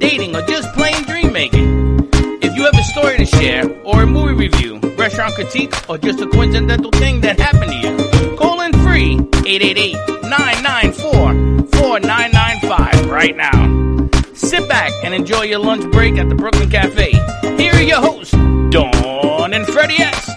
dating, or just plain dream making. If you have a story to share, or a movie review, restaurant critique, or just a coincidental thing that happened to you, call in free 888-994-4995 right now. Sit back and enjoy your lunch break at the Brooklyn Cafe. Here are your hosts, Dawn and Freddie S.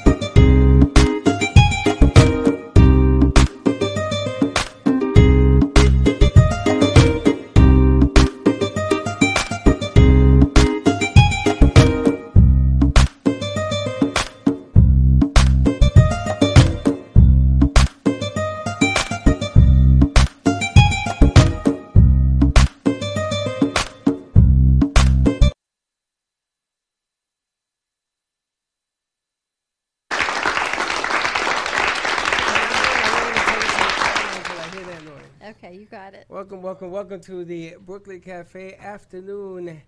Welcome, welcome, to the Brooklyn Cafe Afternoon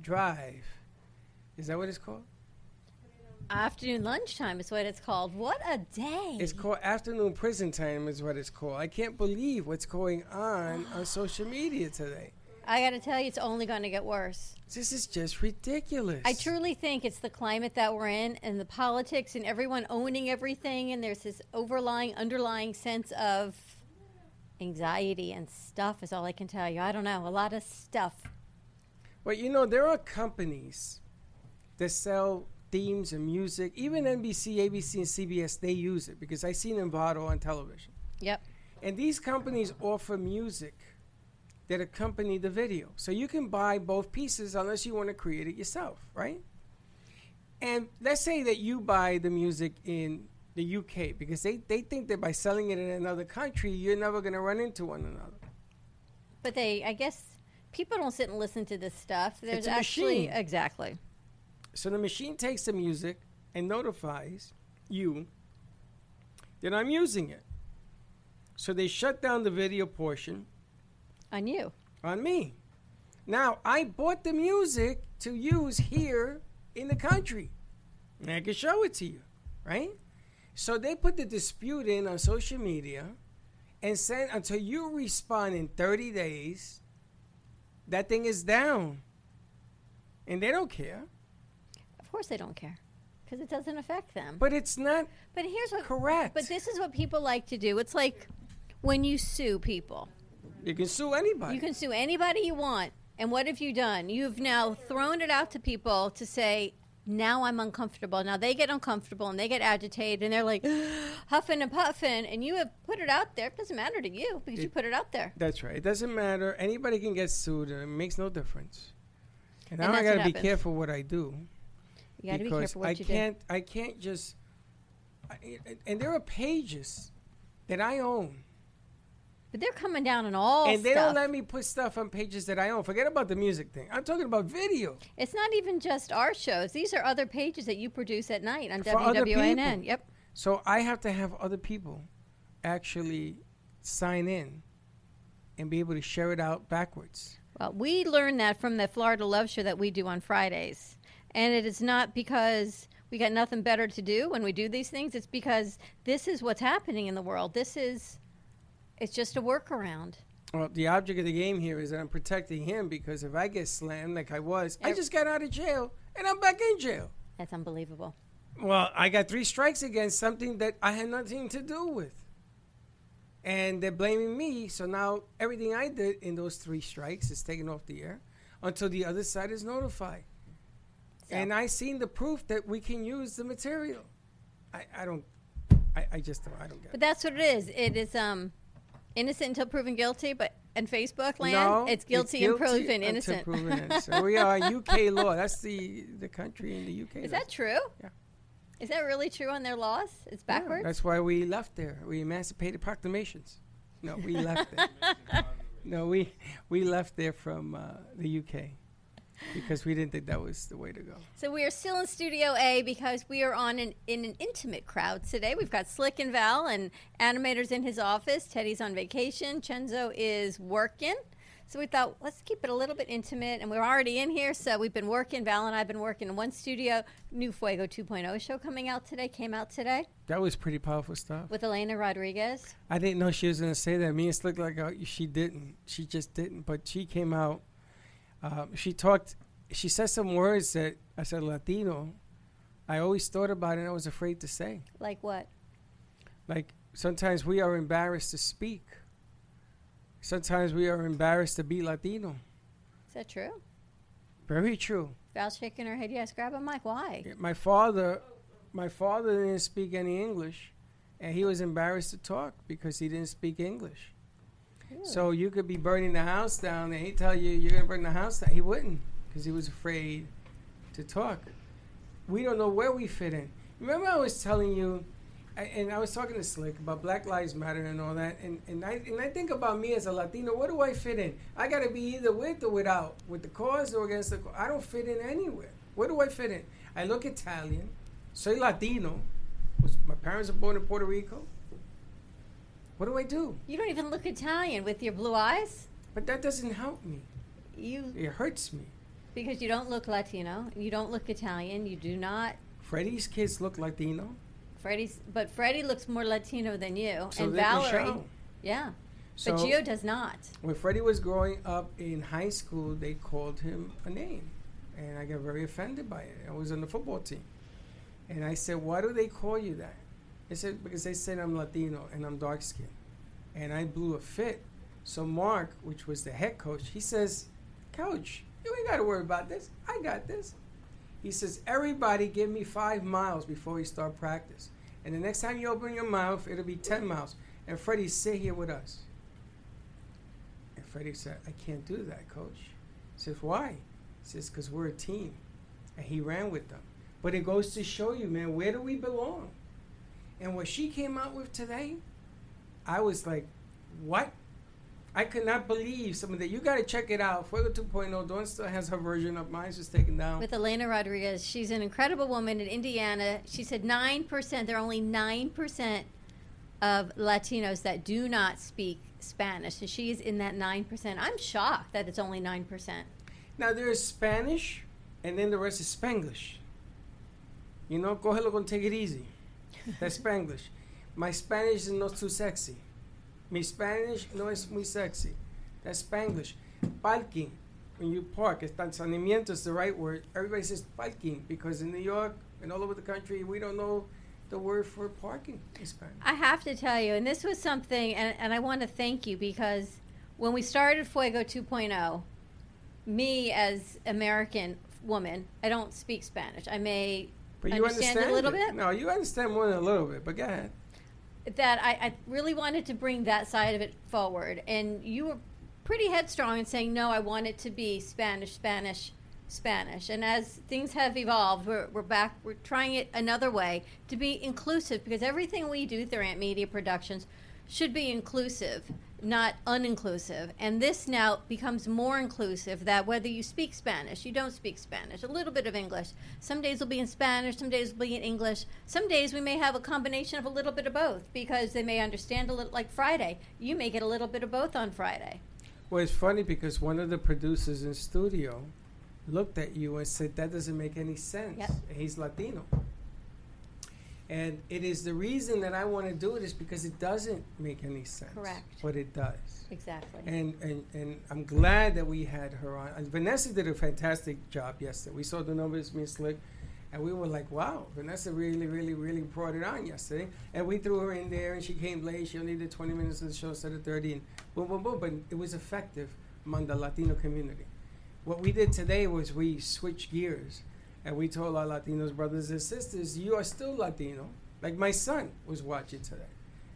Drive. Is that what it's called? Afternoon lunchtime is what it's called. What a day! It's called Afternoon Prison Time, is what it's called. I can't believe what's going on on social media today. I got to tell you, it's only going to get worse. This is just ridiculous. I truly think it's the climate that we're in and the politics and everyone owning everything, and there's this overlying, underlying sense of anxiety and stuff, is all I can tell you. I don't know, a lot of stuff. Well, you know, there are companies that sell themes and music. Even NBC, ABC, and CBS, they use it because I seen Envato on television. Yep. And these companies offer music that accompany the video. So you can buy both pieces unless you want to create it yourself, right? And let's say that you buy the music in the UK because they, they think that by selling it in another country, you're never going to run into one another. But they, I guess, people don't sit and listen to this stuff. There's It's a actually, machine. exactly. So the machine takes the music and notifies you that I'm using it. So they shut down the video portion On you. on me. Now, I bought the music to use here in the country. And I can show it to you, right? So they put the dispute in on social media and said until you respond in 30 days, that thing is down. And they don't care. Of course they don't care because it doesn't affect them. But it's not But here's what correct. But this is what people like to do. It's like when you sue people. you can sue anybody. You can sue anybody you want. And what have you done? You've now thrown it out to people to say, now I'm uncomfortable. Now they get uncomfortable and they get agitated and they're like huffing and puffing. And you have put it out there. It doesn't matter to you because you put it out there. That's right. It doesn't matter. Anybody can get sued. and It makes no difference. And, And now I got to be careful what I do. You got to be careful what I you can't. I can't just. I, and there are pages that I own, do. But they're coming down on all and they stuff. don't let me put stuff on pages that I own. Forget about the music thing. I'm talking about video. it's not even just our shows. These are other pages that you produce at night on For other WWNN. people. Yep. So I have to have other people actually sign in and be able to share it out backwards. Well, we learned that from the Florida Love Show that we do on Fridays. And it is not because we got nothing better to do when we do these things. It's because this is what's happening in the world. This is, it's just a workaround. Well, the object of the game here is that I'm protecting him because if I get slammed like I was, I just got out of jail and I'm back in jail. That's unbelievable. Well, I got three strikes against something that I had nothing to do with. And they're blaming me, so now everything I did in those three strikes is taken off the air until the other side is notified. So- And I seen the proof that we can use the material. I, I don't, I, I just don't, I don't get But it. that's what it is. It is um, innocent until proven guilty, but in Facebook land, No, it's guilty and proven innocent. proven innocent. we are UK law. That's the, the country in the UK. Is that true? Yeah. Is that really true on their laws? It's Yeah, backwards? that's why we left there. We emancipated proclamations. No, we left there. no, we we left there from uh, the UK. Because we didn't think that was the way to go. So we are still in Studio A because we are on an in an intimate crowd today. We've got Slick and Val and animators in his office. Teddy's on vacation. Chenzo is working. So we thought let's keep it a little bit intimate, and we're already in here. So we've been working. Val and I've been working in one studio. New Fuego 2.0 show coming out today. Came out today That was pretty powerful stuff. with Elena Rodriguez. I didn't know she was going to say that. Me and Slick like uh, she didn't. She just didn't. But she came out. Um, she talked. She said some words that I said Latino. I always thought about it. and I was afraid to say. Like what? Like sometimes we are embarrassed to speak. Sometimes we are embarrassed to be Latino. Is that true? Very true. Val's shaking her head. Yes, grab a mic. Why? My father, my father didn't speak any English, and he was embarrassed to talk because he didn't speak English. So you could be burning the house down, and he tell you you're gonna burn the house down. He wouldn't because he was afraid to talk. We don't know where we fit in. Remember, I was telling you, and I was talking to Slick about Black Lives Matter and all that, and, and I and I think about me as a Latino. Where do I fit in? I got to be either with or without, with the cause or against the cause. I don't fit in anywhere. Where do I fit in? I look Italian. Soy Latino. Was, my parents are born in Puerto Rico. What do I do? You don't even look Italian with your blue eyes. But that doesn't help me. You It hurts me. because you don't look Latino. You don't look Italian. You do not. Freddie's kids look Latino. Freddie's, but Freddie looks more Latino than you, So and Valerie, yeah. So but Gio does not. when Freddie was growing up in high school, they called him a name. And I got very offended by it. I was on the football team. And I said, Why do they call you that? They said, Because they said I'm Latino and I'm dark skinned. And I blew a fit. So Mark, which was the head coach, he says, Coach, you ain't got to worry about this. I got this. He says, Everybody give me five miles before we start practice. And the next time you open your mouth, it'll be 10 miles. And Freddie, sit here with us. And Freddie said, I can't do that, coach. He says, Why? He says, Because we're a team. And he ran with them. But it goes to show you, man, where do we belong? And what she came out with today, I was like, What? I could not believe some of that. You got to check it out. Fuego 2.0. Dawn still has her version of mine. Just taken down. With Elena Rodriguez, she's an incredible woman in Indiana. She said nine percent. There are only nine percent of Latinos that do not speak Spanish, and she's in that nine percent. I'm shocked that it's only nine percent. Now there is Spanish, and then the rest is Spanglish. You know, cógelo con take it easy. That's Spanglish. My Spanish is not too sexy. Mi Spanish no es muy sexy. That's Spanglish. Parking. When you park, estacionamiento is the right word. Everybody says parking because in New York and all over the country, we don't know the word for parking in Spanish. I have to tell you, and this was something, and, and I want to thank you because when we started Fuego 2.0, me as American woman, I don't speak Spanish. I may But you Understand understand a little it. bit? No, you understand more than a little bit. But go ahead. that I, I really wanted to bring that side of it forward, and you were pretty headstrong in saying no. I want it to be Spanish, Spanish, Spanish. And as things have evolved, we're, we're back. We're trying it another way to be inclusive because everything we do through Ant Media Productions should be inclusive, not uninclusive. And this now becomes more inclusive. That whether you speak Spanish, you don't speak Spanish, a little bit of English. Some days will be in Spanish, some days will be in English. Some days we may have a combination of a little bit of both because they may understand a little. Like Friday, you may get a little bit of both on Friday. Well, it's funny because one of the producers in studio looked at you and said, "That doesn't make any sense." Yep. He's Latino, and it is the reason that I want to do it is because it doesn't make any sense. Correct. But it does, Exactly. and and and I'm glad that we had her on. And Vanessa did a fantastic job yesterday. We saw the numbers, Miss Slick. And we were like, wow, Vanessa really, really, really brought it on yesterday. And we threw her in there, and she came late. She only did 20 minutes of the show instead of 30, and boom, boom, boom. But it was effective among the Latino community. What we did today was we switched gears, and we told our Latinos brothers and sisters, you are still Latino. Like my son was watching today,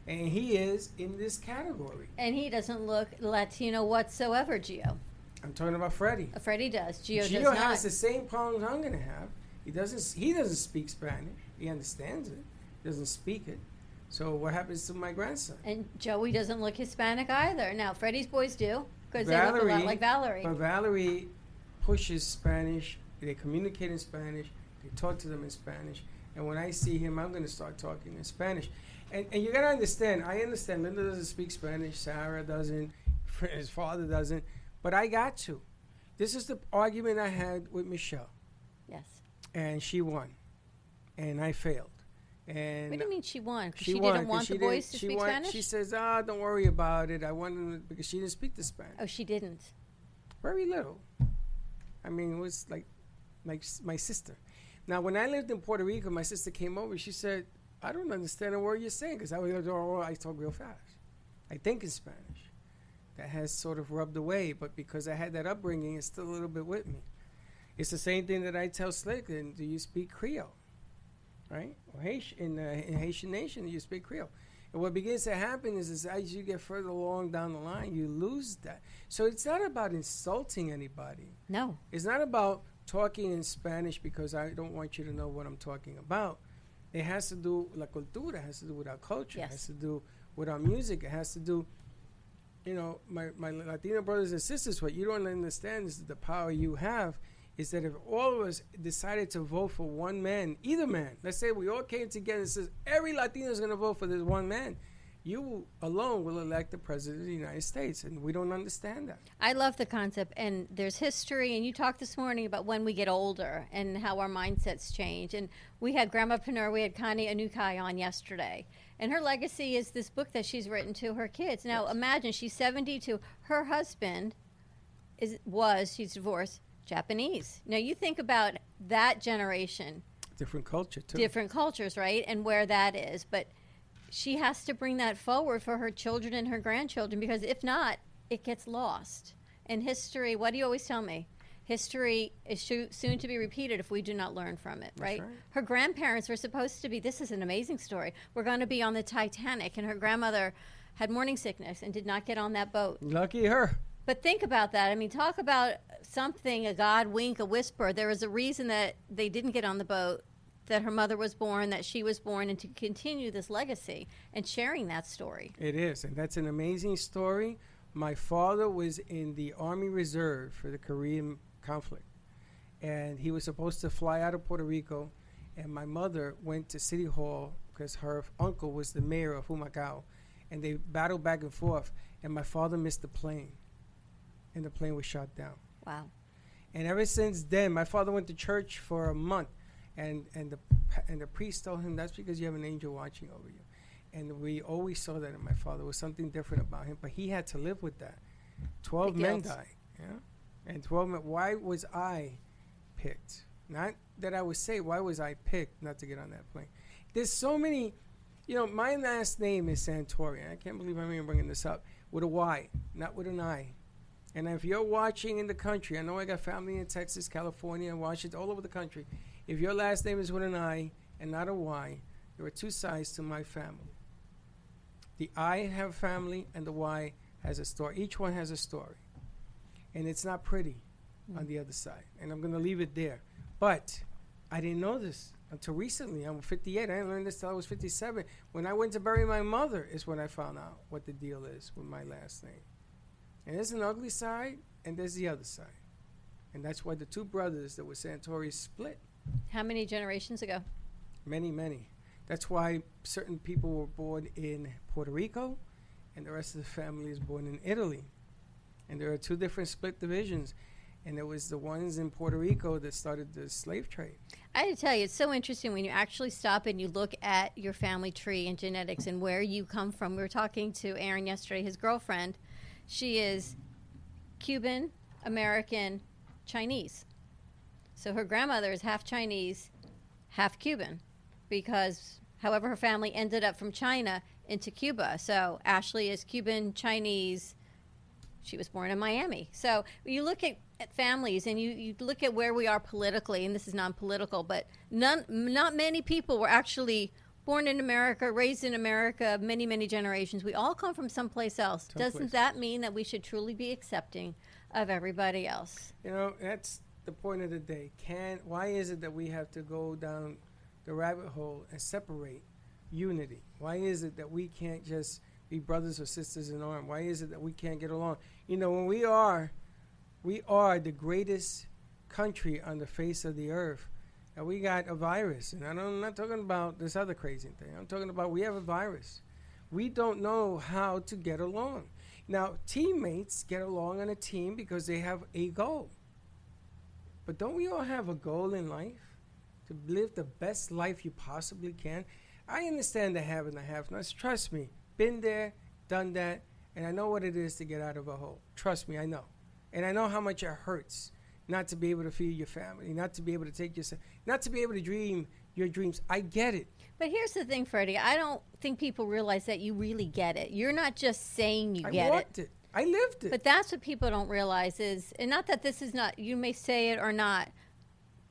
and he is in this category. and he doesn't look Latino whatsoever, Gio. I'm talking about Freddie. Uh, Freddie does. Gio, Gio does not. has the same problems I'm gonna have. He doesn't. He doesn't speak Spanish. He understands it. He Doesn't speak it. So what happens to my grandson? And Joey doesn't look Hispanic either. Now, Freddie's boys do because they look a lot like Valerie. But Valerie pushes Spanish. They communicate in Spanish. They talk to them in Spanish. And when I see him, I'm going to start talking in Spanish. And, and you got to understand, I understand Linda doesn't speak Spanish, Sarah doesn't, his father doesn't, but I got to. This is the argument I had with Michelle, Yes. and she won, and I failed. And What do you mean she won? she, she, didn't want she the boys to she speak won- Spanish? She says, "Ah, don't worry about it. I wanted to, because she didn't speak the Spanish. oh, she didn't. Very little. I mean, it was like, s- my sister. Now, when I lived in Puerto Rico, my sister came over. She said, "I don't understand a word you're saying because I was oh, I talk real fast. I think in Spanish. That has sort of rubbed away, but because I had that upbringing, it's still a little bit with me. It's the same thing that I tell Slick. And do you speak Creole? Right? Or Haitian, in, uh, in Haitian Nation, you speak Creole. And what begins to happen is, is as you get further along down the line, you lose that. So it's not about insulting anybody. No. It's not about talking in Spanish because I don't want you to know what I'm talking about. It has to do la cultura, it has to do with our culture, Yes. it has to do with our music, it has to do you know, my, my Latino brothers and sisters, what you don't understand is that the power you have is that if all of us decided to vote for one man, either man, let's say we all came together and says every Latino is going to vote for this one man, you alone will elect the president of the United States, and we don't understand that. I love the concept, and there's history. And you talked this morning about when we get older and how our mindsets change. And we had Grandma Panur, we had Connie Anukai on yesterday, and her legacy is this book that she's written to her kids. Now, imagine she's 72. Her husband is was she's divorced Japanese. Now, you think about that generation, Different culture, too. different cultures, right, and where that is, but. She has to bring that forward for her children and her grandchildren because if not, it gets lost. And history, what do you always tell me? History is soon to be repeated if we do not learn from it, right? right. Her grandparents were supposed to be, this is an amazing story. We're going to be on the Titanic, and her grandmother had morning sickness and did not get on that boat. Lucky her. But think about that. I mean, talk about something, a God wink, a whisper. There was a reason that they didn't get on the boat, that her mother was born, that she was born, and to continue this legacy and sharing that story. It is, and that's an amazing story. My father was in the Army Reserve for the Korean conflict, and he was supposed to fly out of Puerto Rico, and my mother went to City Hall because her uncle was the mayor of Humacao, and they battled back and forth, and my father missed the plane, and the plane was shot down. Wow. And ever since then, my father went to church for a month, and and the and the priest told him that's because you have an angel watching over you. And we always saw that in my father. There was something different about him, but he had to live with that. Twelve The men guilt. died, yeah, and twelve men. Why was I picked? Not that I was saved. Why was I picked not to get on that plane? There's so many. You know, my last name is Santorian. I can't believe I'm even bringing this up with a Y, not with an I. And if you're watching in the country, I know I got family in Texas, California, Washington, all over the country. If your last name is with an I and not a Y, there are two sides to my family. The I have family and the Y has a story. Each one has a story. And it's not pretty mm-hmm. on the other side. And I'm going to leave it there. But I didn't know this until recently. I'm 58. I didn't learn this till I was 57. When I went to bury my mother is when I found out what the deal is with my last name. And there's an ugly side and there's the other side. And that's why the two brothers that were Santori split. How many generations ago? Many, many. That's why certain people were born in Puerto Rico and the rest of the family is born in Italy. And there are two different split divisions. And it was the ones in Puerto Rico that started the slave trade. I had to tell you, it's so interesting when you actually stop and you look at your family tree and genetics and where you come from. We were talking to Aaron yesterday, his girlfriend. She is Cuban, American, Chinese. So her grandmother is half Chinese, half Cuban, because however her family ended up from China into Cuba. So Ashley is Cuban, Chinese. She was born in Miami. So you look at, at families and you, you look at where we are politically, and this is non political, but none, not many people were actually born in America, raised in America, many, many generations. We all come from someplace else. Someplace Doesn't that mean that we should truly be accepting of everybody else? You know, that's the point of the day. Can why is it that we have to go down the rabbit hole and separate unity? Why is it that we can't just be brothers or sisters in arms? Why is it that we can't get along? You know, when we are we are the greatest country on the face of the earth And we got a virus. And I'm not talking about this other crazy thing. I'm talking about we have a virus. We don't know how to get along. Now, teammates get along on a team because they have a goal. But don't we all have a goal in life? To live the best life you possibly can? I understand the have and the have nots. Trust me, been there, done that, and I know what it is to get out of a hole. Trust me, I know. And I know how much it hurts not to be able to feed your family, not to be able to take yourself, not to be able to dream your dreams. I get it. But here's the thing, Freddie. I don't think people realize that you really get it. You're not just saying you I get walked it. I lived it. But that's what people don't realize is, and not that this is not, you may say it or not,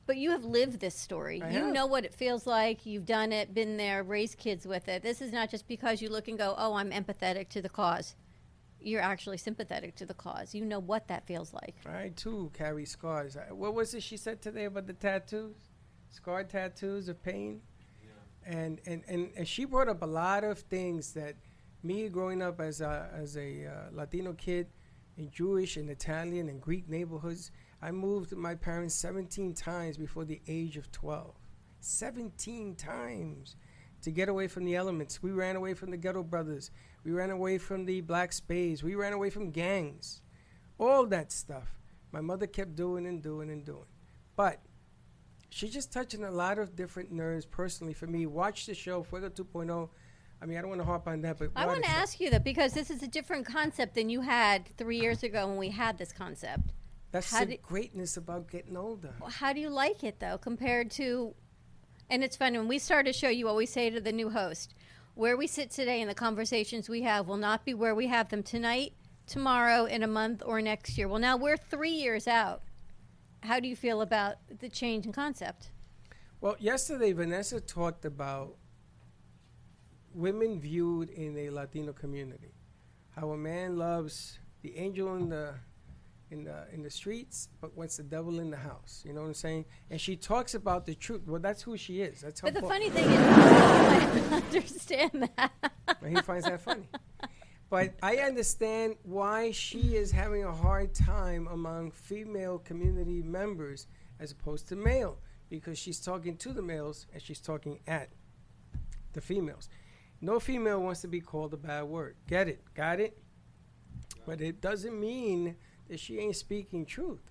but you have lived this story. I you have. know what it feels like. You've done it, been there, raised kids with it. This is not just because you look and go, oh, I'm empathetic to the cause. You're actually sympathetic to the cause. You know what that feels like. I too carry scars. What was it she said today about the tattoos? Scar tattoos of pain. And, and and and she brought up a lot of things that me growing up as a as a uh, Latino kid in Jewish and Italian and Greek neighborhoods, I moved my parents 17 times before the age of 12. 17 times to get away from the elements. We ran away from the ghetto brothers. We ran away from the black spades. We ran away from gangs. All that stuff. My mother kept doing and doing and doing. But she's just touching a lot of different nerves personally for me. Watch the show, Fuego 2.0. I mean, I don't want to harp on that, but I want to ask you that because this is a different concept than you had three years ago when we had this concept. That's how the do- greatness about getting older. How do you like it though, compared to? And it's funny when we start a show. You always say to the new host, "Where we sit today and the conversations we have will not be where we have them tonight, tomorrow, in a month, or next year." Well, now we're three years out. How do you feel about the change in concept? Well, yesterday Vanessa talked about women viewed in a Latino community. How a man loves the angel in the in the in the streets, but wants the devil in the house. You know what I'm saying? And she talks about the truth. Well, that's who she is. That's how. But the funny thing is, I understand that. He finds that funny. But I understand why she is having a hard time among female community members as opposed to male, because she's talking to the males and she's talking at the females. No female wants to be called a bad word. Get it? Got it? But it doesn't mean that she ain't speaking truth.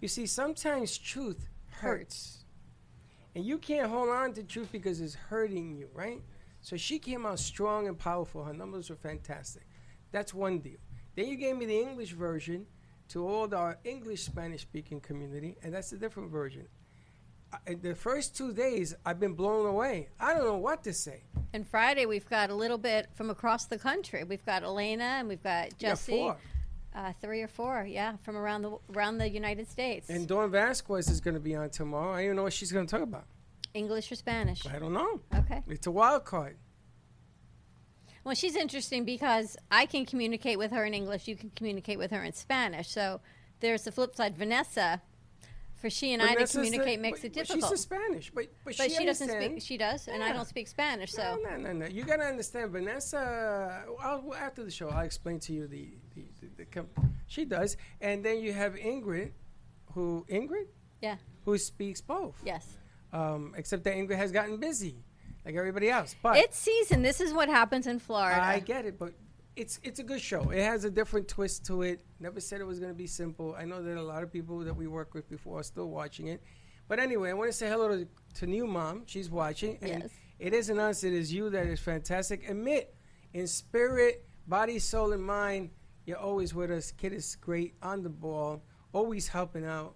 You see, sometimes truth hurts. And you can't hold on to truth because it's hurting you, right? So she came out strong and powerful. Her numbers were fantastic. That's one deal. Then you gave me the English version to all the English Spanish speaking community, and that's a different version. I, the first two days, I've been blown away. I don't know what to say. And Friday, we've got a little bit from across the country. We've got Elena and we've got Jesse. four. Uh, three or four, yeah, from around the around the United States. And Dawn Vasquez is going to be on tomorrow. I don't even know what she's going to talk about. English or Spanish? I don't know. Okay. It's a wild card. Well, she's interesting because I can communicate with her in English. You can communicate with her in Spanish. So there's the flip side. Vanessa, for she and I to Vanessa's the- communicate makes but- it difficult. She's a Spanish, but but, but she, she, doesn't speak. She does, and I don't speak Spanish. So No, no, no, no. You gotta understand, Vanessa. I'll, after the show, I'll explain to you the the, the, the she does, and then you have Ingrid, who Ingrid, yeah, who speaks both. yes, Um, except that Ingrid has gotten busy, like everybody else. But it's season. This is what happens in Florida. I get it, but it's it's a good show. It has a different twist to it. Never said it was going to be simple. I know that a lot of people that we work with before are still watching it. But anyway, I want to say hello to, to new mom. She's watching, and Yes. it isn't us. It is you that is fantastic. Admit, in spirit, body, soul, and mind, you're always with us. Kid is great on the ball, always helping out.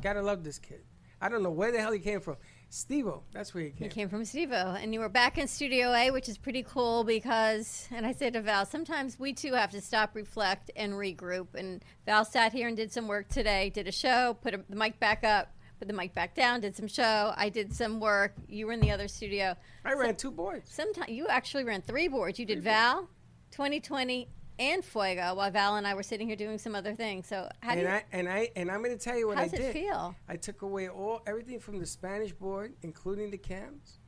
Gotta love this kid. I don't know where the hell he came from. Stevo, that's where he He came. came from Stevo, and you were back in Studio A, which is pretty cool because, and I said to Val, sometimes we too have to stop, reflect, and regroup. And Val sat here and did some work today, did a show, put a, the mic back up, put the mic back down, did some show. I did some work. You were in the other studio. I ran two boards. Sometimes you actually ran three boards. You did Val, 2020, and Fuego, while Val and I were sitting here doing some other things. So how do and you, I and I and I'm going to tell you what I did. how I does it feel? I took away all everything from the Spanish board, including the cams.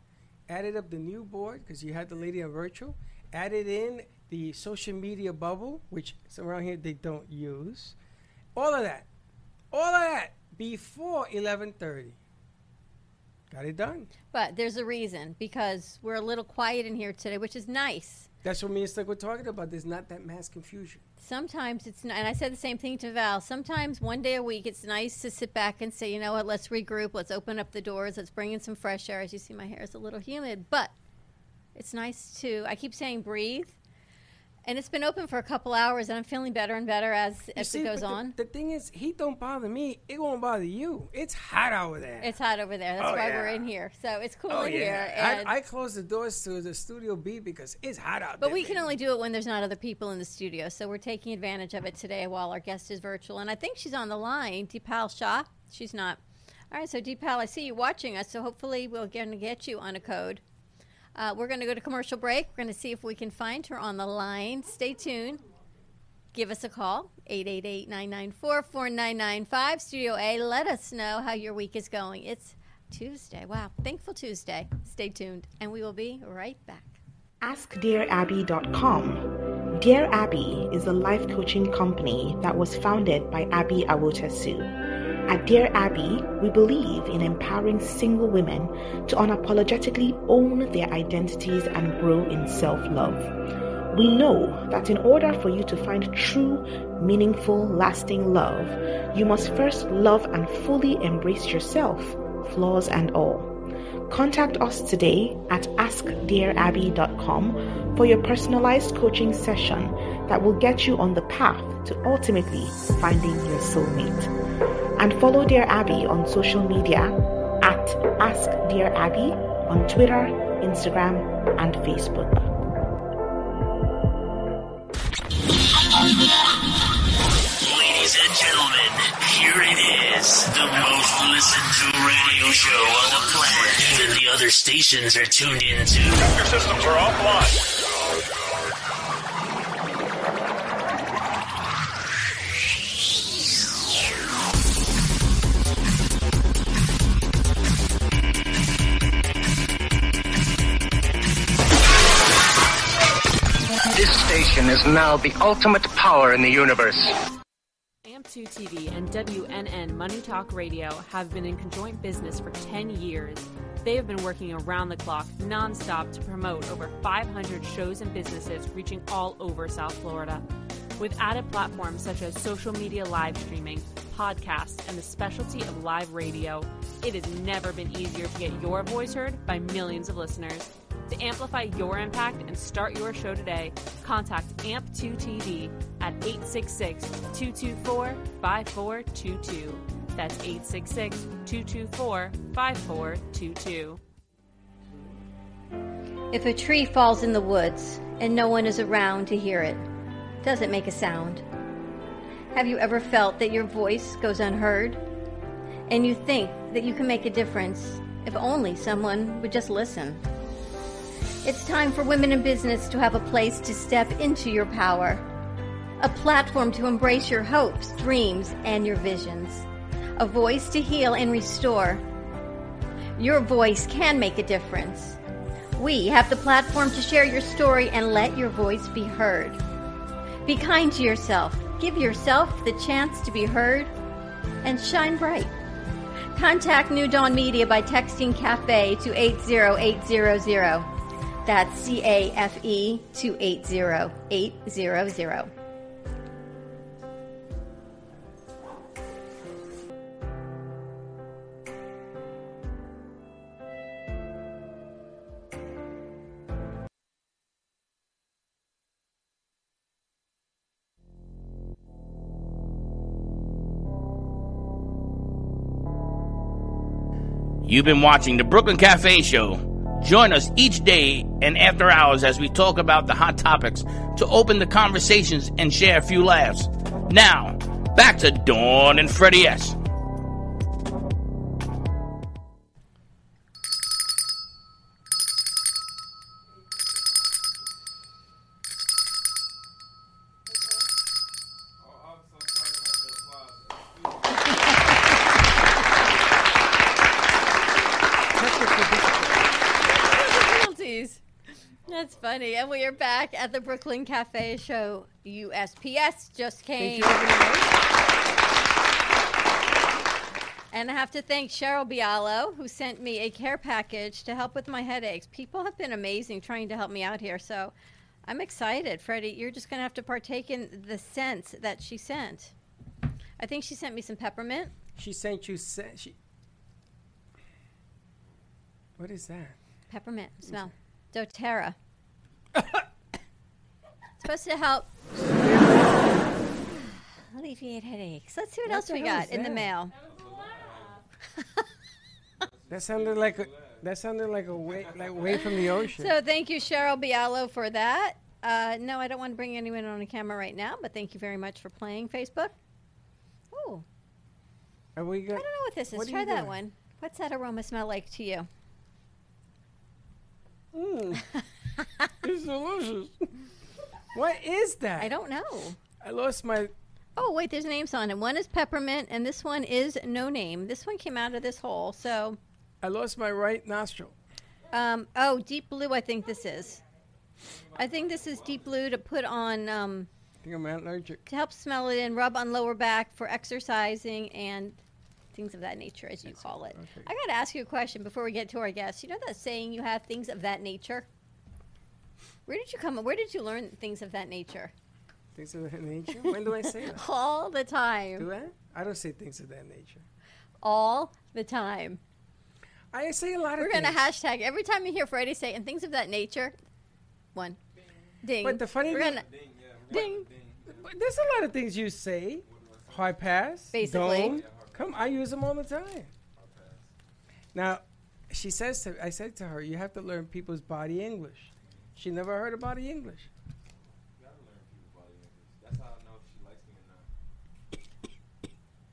Added up the new board because you had the lady on virtual. Added in the social media bubble, which around here they don't use. All of that, all of that before 11:30. Got it done. But there's a reason because we're a little quiet in here today, which is nice. That's what me and Stuck were talking about. There's not that mass confusion. Sometimes it's, not, and I said the same thing to Val. Sometimes one day a week, it's nice to sit back and say, you know what, let's regroup, let's open up the doors, let's bring in some fresh air. As you see, my hair is a little humid, but it's nice to. I keep saying breathe, and it's been open for a couple hours, and I'm feeling better and better as You as see, it goes the- on. The, thing is, heat don't bother me. It won't bother you. It's hot over there. It's hot over there. That's Oh, why we're in here. So it's cool oh in yeah. here. And, I, I close the doors to the studio B because it's hot out but there. But we can only do it when there's not other people in the studio. So we're taking advantage of it today while our guest is virtual. And I think she's on the line, Dipal Shah. She's not. All right, so Dipal, I see you watching us. So hopefully we're going to get you on a code. Uh, we're going to go to commercial break. We're going to see if we can find her on the line. Stay tuned. Give us a call, 888 994 4995. Studio A, let us know how your week is going. It's Tuesday. Wow. Thankful Tuesday. Stay tuned, and we will be right back. AskDearAbby.com. Dear Abby is a life coaching company that was founded by Abby Awotasu. At Dear Abby, we believe in empowering single women to unapologetically own their identities and grow in self love. We know that in order for you to find true, meaningful, lasting love, you must first love and fully embrace yourself, flaws and all. Contact us today at askdearabby.com for your personalized coaching session that will get you on the path to ultimately finding your soulmate. And follow Dear Abby on social media at Ask Dear Abby on Twitter, Instagram, and Facebook. Ladies and gentlemen, here it is. The most listened to radio show on the planet. Even the other stations are tuned into. Your systems are offline. Is now the ultimate power in the universe. AMP2 TV and WNN Money Talk Radio have been in conjoint business for 10 years. They have been working around the clock, nonstop, to promote over 500 shows and businesses reaching all over South Florida. With added platforms such as social media live streaming, podcasts, and the specialty of live radio, it has never been easier to get your voice heard by millions of listeners. To amplify your impact and start your show today, contact AMP2TV at 866 224 5422. That's 866 224 5422. If a tree falls in the woods and no one is around to hear it, does it make a sound? Have you ever felt that your voice goes unheard? And you think that you can make a difference if only someone would just listen? It's time for women in business to have a place to step into your power, a platform to embrace your hopes, dreams, and your visions, a voice to heal and restore. Your voice can make a difference. We have the platform to share your story and let your voice be heard. Be kind to yourself. Give yourself the chance to be heard and shine bright. Contact New Dawn Media by texting CAFE to 80800. That's C A F E to 80800. You've been watching the Brooklyn Cafe Show. Join us each day and after hours as we talk about the hot topics to open the conversations and share a few laughs. Now, back to Dawn and Freddie S. And we are back at the Brooklyn Cafe Show. USPS just came. And I have to thank Cheryl Bialo, who sent me a care package to help with my headaches. People have been amazing trying to help me out here. So I'm excited. Freddie, you're just going to have to partake in the scents that she sent. I think she sent me some peppermint. She sent you. Se- she. What is that? Peppermint smell. doTERRA. Supposed to help alleviate headaches. Let's see what, What else we got is in the that? mail. That sounded like a. That sounded like a way, like way from the ocean. So thank you, Cheryl Bialo, for that. Uh, no, I don't want to bring anyone on the camera right now, but thank you very much for playing Facebook. Oh, Are we I don't know what this is. What are Try that doing? one. What's that aroma smell like to you? Mm. it's delicious. What is that? I don't know. I lost my. Oh, wait, there's names on it. One is peppermint, and this one is no name. This one came out of this hole. So, I lost my right nostril. um, oh, deep blue, I think this is. I think this is deep blue to put on um, I think I'm allergic. to help smell it and rub on lower back for exercising and things of that nature, as you call it. okay. I got to ask you a question before we get to our guests. You know that saying you have things of that nature? Where did you come? Where did you learn things of that nature? Things of that nature. When do I say that? All the time. Do I? I don't say things of that nature. All the time. I say a lot of things. We're things. going to hashtag every time you hear Freddie say and things of that nature. One. Ding. But the funny We're thing- gonna, ding. But There's a lot of things you say. High pass. Basically. Dome. Come, I use them all the time. Now, she says to I said to her, you have to learn people's body English. She never heard about the English.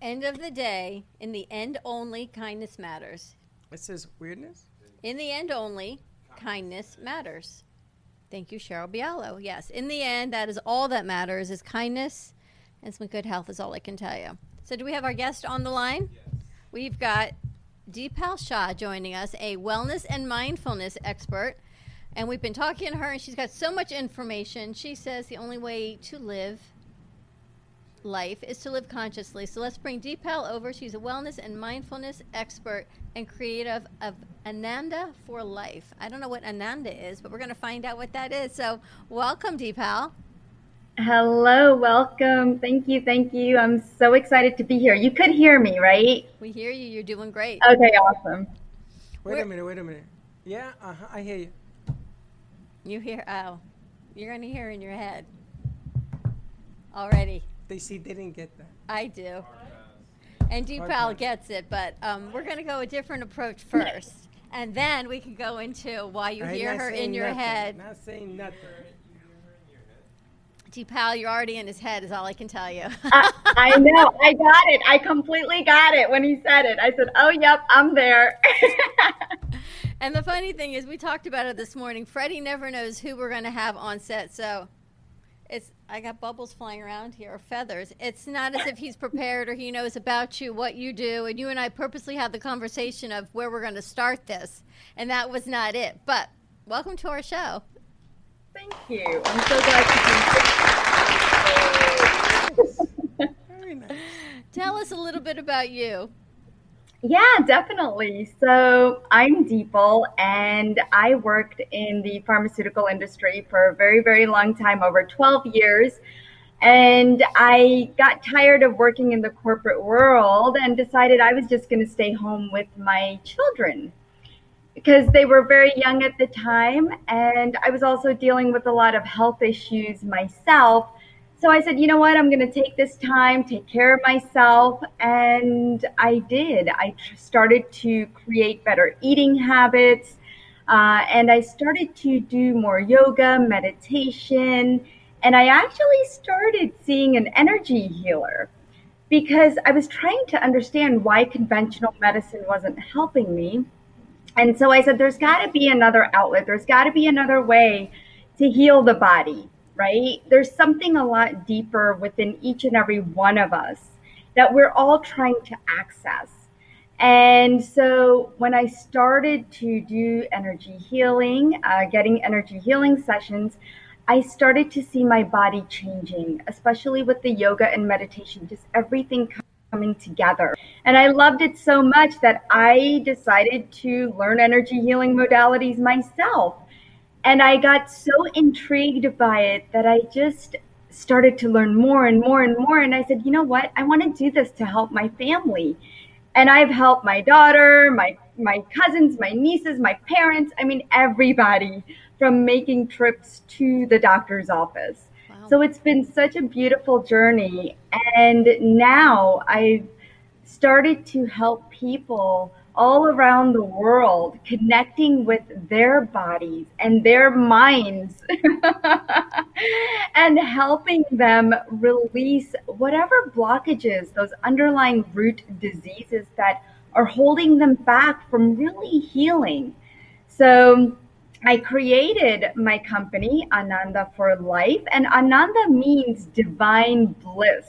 End of the day, in the end only, kindness matters. It says weirdness. In the end only, kindness matters. Thank you, Cheryl Bialo. Yes, in the end, that is all that matters is kindness and some good health is all I can tell you. So do we have our guest on the line? We've got Dipal Shah joining us, a wellness and mindfulness expert. And we've been talking to her, and she's got so much information. She says the only way to live life is to live consciously. So let's bring Dipal over. She's a wellness and mindfulness expert and creative of Ananda for Life. I don't know what Ananda is, but we're going to find out what that is. So welcome, Dipal. Hello, welcome. Thank you, thank you. I'm so excited to be here. You could hear me, right? We hear you. You're doing great. Okay, awesome. Wait Where- a minute. Wait a minute. Yeah. Uh huh. I hear you. You hear? Oh, you're going to hear in your head already. They see. They didn't get that. I do. And Dipal pass. gets it, but um, we're going to go a different approach first. And then we can go into why you I hear her in your nothing. head. Not saying nothing. Dipal, you're already in his head, is all I can tell you. I, I know, I got it. I completely got it when he said it. I said, oh, yep, I'm there. and the funny thing is, we talked about it this morning. Freddie never knows who we're going to have on set, so it's I got bubbles flying around here, or feathers. It's not as if he's prepared or he knows about you, what you do, and you and I purposely had the conversation of where we're going to start this, and that was not it. But welcome to our show. Thank you. I'm so glad to be here. Very nice. Tell us a little bit about you. Yeah, definitely. So I'm Dipal, and I worked in the pharmaceutical industry for a very, very long time over 12 years. And I got tired of working in the corporate world and decided I was just going to stay home with my children because they were very young at the time. And I was also dealing with a lot of health issues myself. So I said, you know what? I'm going to take this time, take care of myself. And I did. I started to create better eating habits. Uh, and I started to do more yoga, meditation. And I actually started seeing an energy healer because I was trying to understand why conventional medicine wasn't helping me. And so I said, there's got to be another outlet, there's got to be another way to heal the body right? There's something a lot deeper within each and every one of us that we're all trying to access. And so when I started to do energy healing, uh, getting energy healing sessions, I started to see my body changing, especially with the yoga and meditation, just everything coming together. And I loved it so much that I decided to learn energy healing modalities myself. And I got so intrigued by it that I just started to learn more and more and more. And I said, you know what? I want to do this to help my family. And I've helped my daughter, my my cousins, my nieces, my parents, I mean everybody from making trips to the doctor's office. Wow. So it's been such a beautiful journey and now I've started to help people all around the world connecting with their bodies and their minds and helping them release whatever blockages, those underlying root diseases that are holding them back from really healing. So I created my company, Ananda for Life, and Ananda means divine bliss.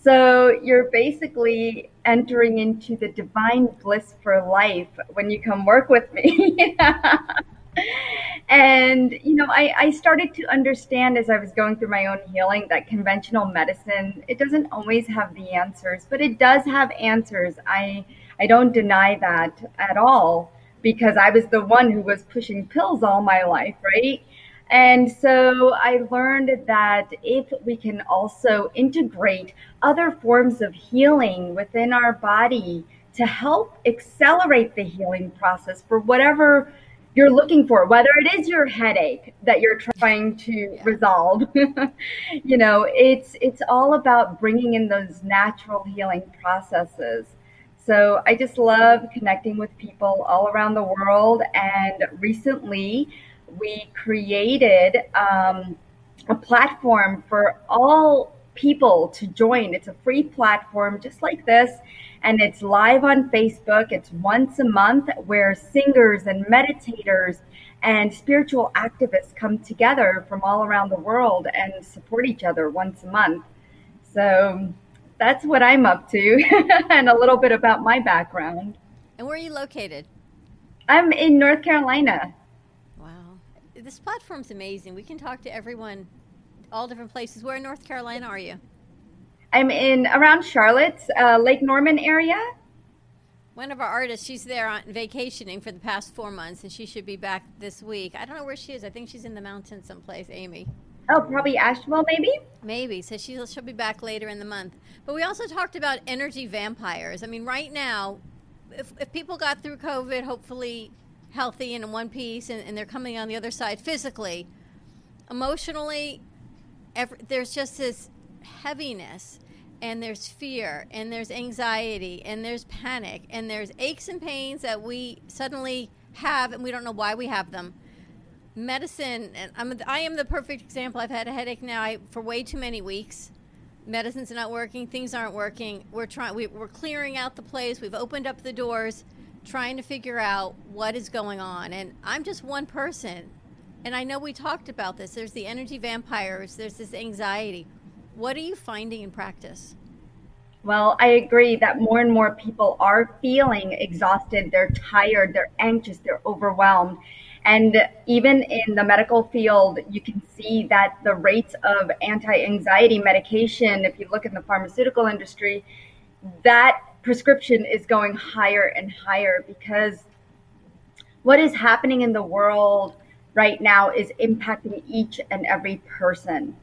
So you're basically entering into the divine bliss for life when you come work with me. and, you know, I, I started to understand as I was going through my own healing that conventional medicine, it doesn't always have the answers, but it does have answers. I, I don't deny that at all because I was the one who was pushing pills all my life, right? And so I learned that if we can also integrate other forms of healing within our body to help accelerate the healing process for whatever you're looking for, whether it is your headache that you're trying to yeah. resolve, you know, it's it's all about bringing in those natural healing processes. So I just love connecting with people all around the world. And recently, we created um, a platform for all people to join. It's a free platform just like this. And it's live on Facebook. It's once a month where singers and meditators and spiritual activists come together from all around the world and support each other once a month. So that's what I'm up to and a little bit about my background. And where are you located? I'm in North Carolina this platform's amazing. We can talk to everyone, all different places. Where in North Carolina are you? I'm in around Charlotte, uh, Lake Norman area. One of our artists, she's there on vacationing for the past four months, and she should be back this week. I don't know where she is. I think she's in the mountains someplace. Amy. Oh, probably Asheville, maybe. Maybe. So she'll she'll be back later in the month. But we also talked about energy vampires. I mean, right now, if, if people got through COVID, hopefully healthy and in one piece and, and they're coming on the other side physically. Emotionally every, there's just this heaviness and there's fear and there's anxiety and there's panic and there's aches and pains that we suddenly have and we don't know why we have them. Medicine and I'm, I am the perfect example. I've had a headache now I, for way too many weeks. Medicine's not working things aren't working. We're trying we, we're clearing out the place. We've opened up the doors trying to figure out what is going on. And I'm just one person. And I know we talked about this. There's the energy vampires, there's this anxiety. What are you finding in practice? Well, I agree that more and more people are feeling exhausted, they're tired, they're anxious, they're overwhelmed. And even in the medical field, you can see that the rates of anti anxiety medication, if you look in the pharmaceutical industry, that prescription is going higher and higher because what is happening in the world right now is impacting each and every person.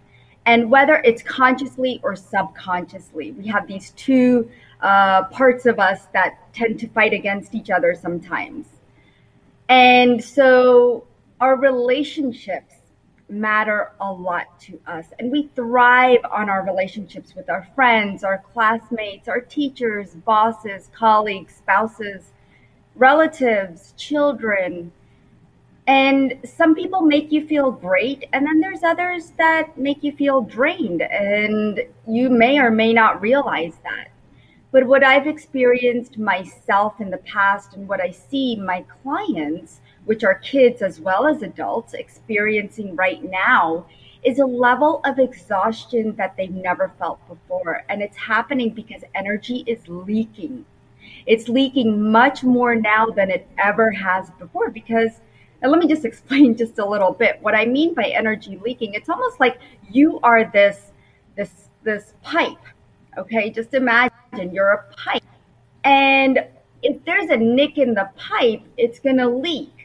And whether it's consciously or subconsciously, we have these two uh, parts of us that tend to fight against each other sometimes. And so our relationships matter a lot to us. And we thrive on our relationships with our friends, our classmates, our teachers, bosses, colleagues, spouses, relatives, children. And some people make you feel great, and then there's others that make you feel drained, and you may or may not realize that. But what I've experienced myself in the past and what I see my clients which are kids as well as adults experiencing right now, is a level of exhaustion that they've never felt before. And it's happening because energy is leaking. It's leaking much more now than it ever has before because and let me just explain just a little bit what I mean by energy leaking. It's almost like you are this this this pipe Okay, just imagine you're a pipe. And if there's a nick in the pipe, it's going to leak.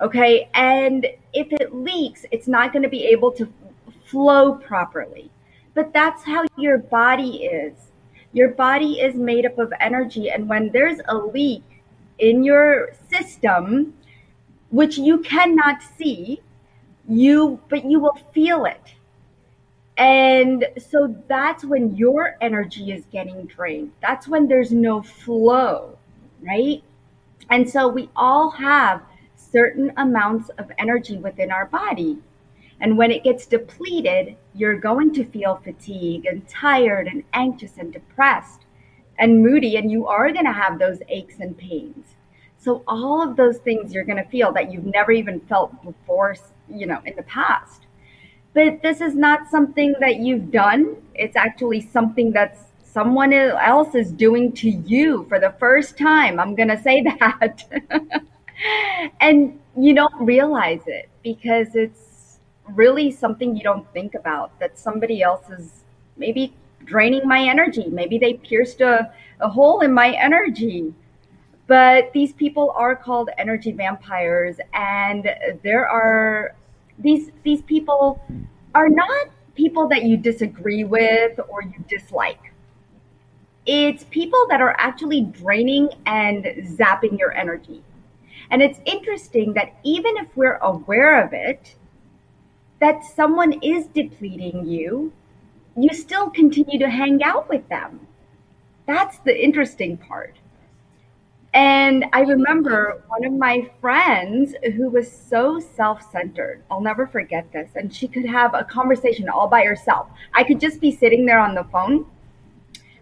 Okay, and if it leaks, it's not going to be able to flow properly. But that's how your body is. Your body is made up of energy. And when there's a leak in your system, which you cannot see, you but you will feel it. And so that's when your energy is getting drained. That's when there's no flow, right? And so we all have certain amounts of energy within our body. And when it gets depleted, you're going to feel fatigue and tired and anxious and depressed and moody, and you are going to have those aches and pains. So, all of those things you're going to feel that you've never even felt before, you know, in the past. But this is not something that you've done. It's actually something that's someone else is doing to you for the first time. I'm going to say that. and you don't realize it because it's really something you don't think about that somebody else is maybe draining my energy. Maybe they pierced a, a hole in my energy. But these people are called energy vampires, and there are these these people are not people that you disagree with or you dislike. It's people that are actually draining and zapping your energy. And it's interesting that even if we're aware of it, that someone is depleting you, you still continue to hang out with them. That's the interesting part. And I remember one of my friends who was so self centered. I'll never forget this. And she could have a conversation all by herself. I could just be sitting there on the phone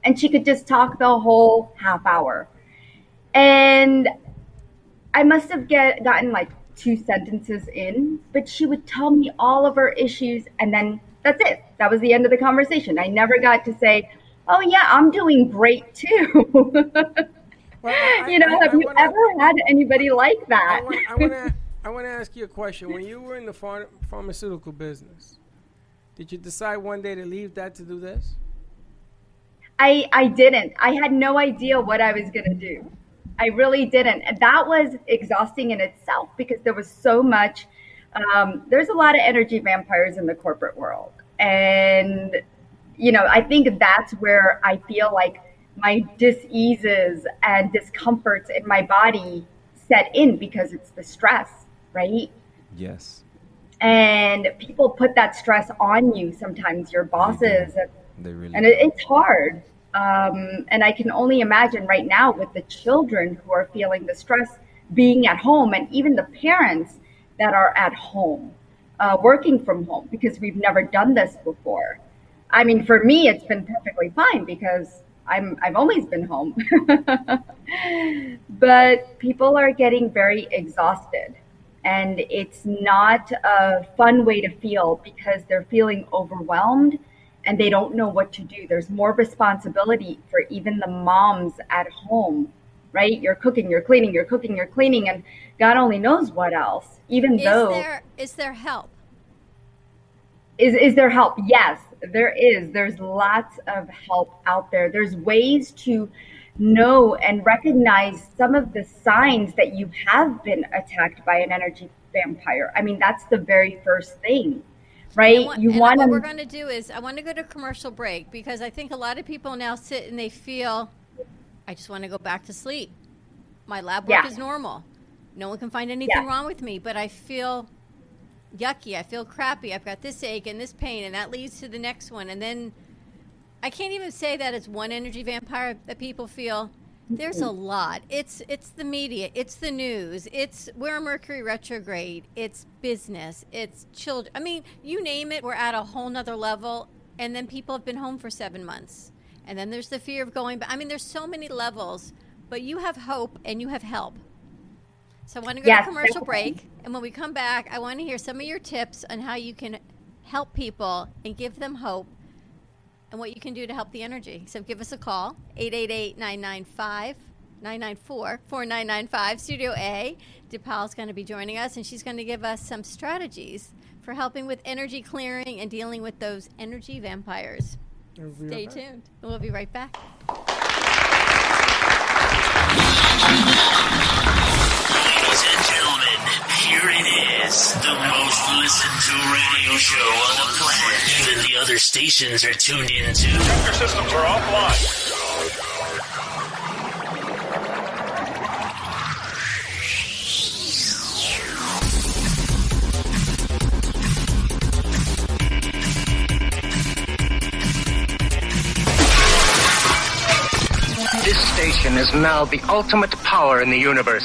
and she could just talk the whole half hour. And I must have get gotten like two sentences in, but she would tell me all of her issues and then that's it. That was the end of the conversation. I never got to say, "Oh yeah, I'm doing great too." well, I, you know, I, have I, you wanna, ever had anybody like that? I want to I want to ask you a question. When you were in the phar- pharmaceutical business, did you decide one day to leave that to do this? I I didn't. I had no idea what I was going to do. I really didn't. And that was exhausting in itself because there was so much. Um, there's a lot of energy vampires in the corporate world. And, you know, I think that's where I feel like my diseases and discomforts in my body set in because it's the stress, right? Yes. And people put that stress on you sometimes, your bosses. They, they really and it, it's hard. Um, and I can only imagine right now with the children who are feeling the stress being at home and even the parents that are at home, uh, working from home because we've never done this before. I mean, for me, it's been perfectly fine because I'm I've always been home. but people are getting very exhausted and it's not a fun way to feel because they're feeling overwhelmed and they don't know what to do. There's more responsibility for even the moms at home, right? You're cooking, you're cleaning, you're cooking, you're cleaning, and God only knows what else. Even is though there is there help? Is is there help? Yes, there is. There's lots of help out there. There's ways to know and recognize some of the signs that you have been attacked by an energy vampire. I mean, that's the very first thing right? Want, you want what we're going to do is I want to go to commercial break because I think a lot of people now sit and they feel I just want to go back to sleep. My lab work yeah. is normal. No one can find anything yeah. wrong with me, but I feel yucky. I feel crappy. I've got this ache and this pain, and that leads to the next one. And then I can't even say that it's one energy vampire that people feel. There's a lot. It's it's the media, it's the news, it's where Mercury retrograde, it's business, it's children. I mean, you name it, we're at a whole nother level. And then people have been home for seven months. And then there's the fear of going back. I mean, there's so many levels, but you have hope and you have help. So I want to go yes, to commercial break. And when we come back, I want to hear some of your tips on how you can help people and give them hope and what you can do to help the energy. So give us a call, 888 995 994 4995, Studio A. DePaul's going to be joining us, and she's going to give us some strategies for helping with energy clearing and dealing with those energy vampires. We'll Stay right tuned. We'll be right back. Ladies and gentlemen, here it is. The most listened to radio show on the planet. Even the other stations are tuned into. Your systems are offline. This station is now the ultimate power in the universe.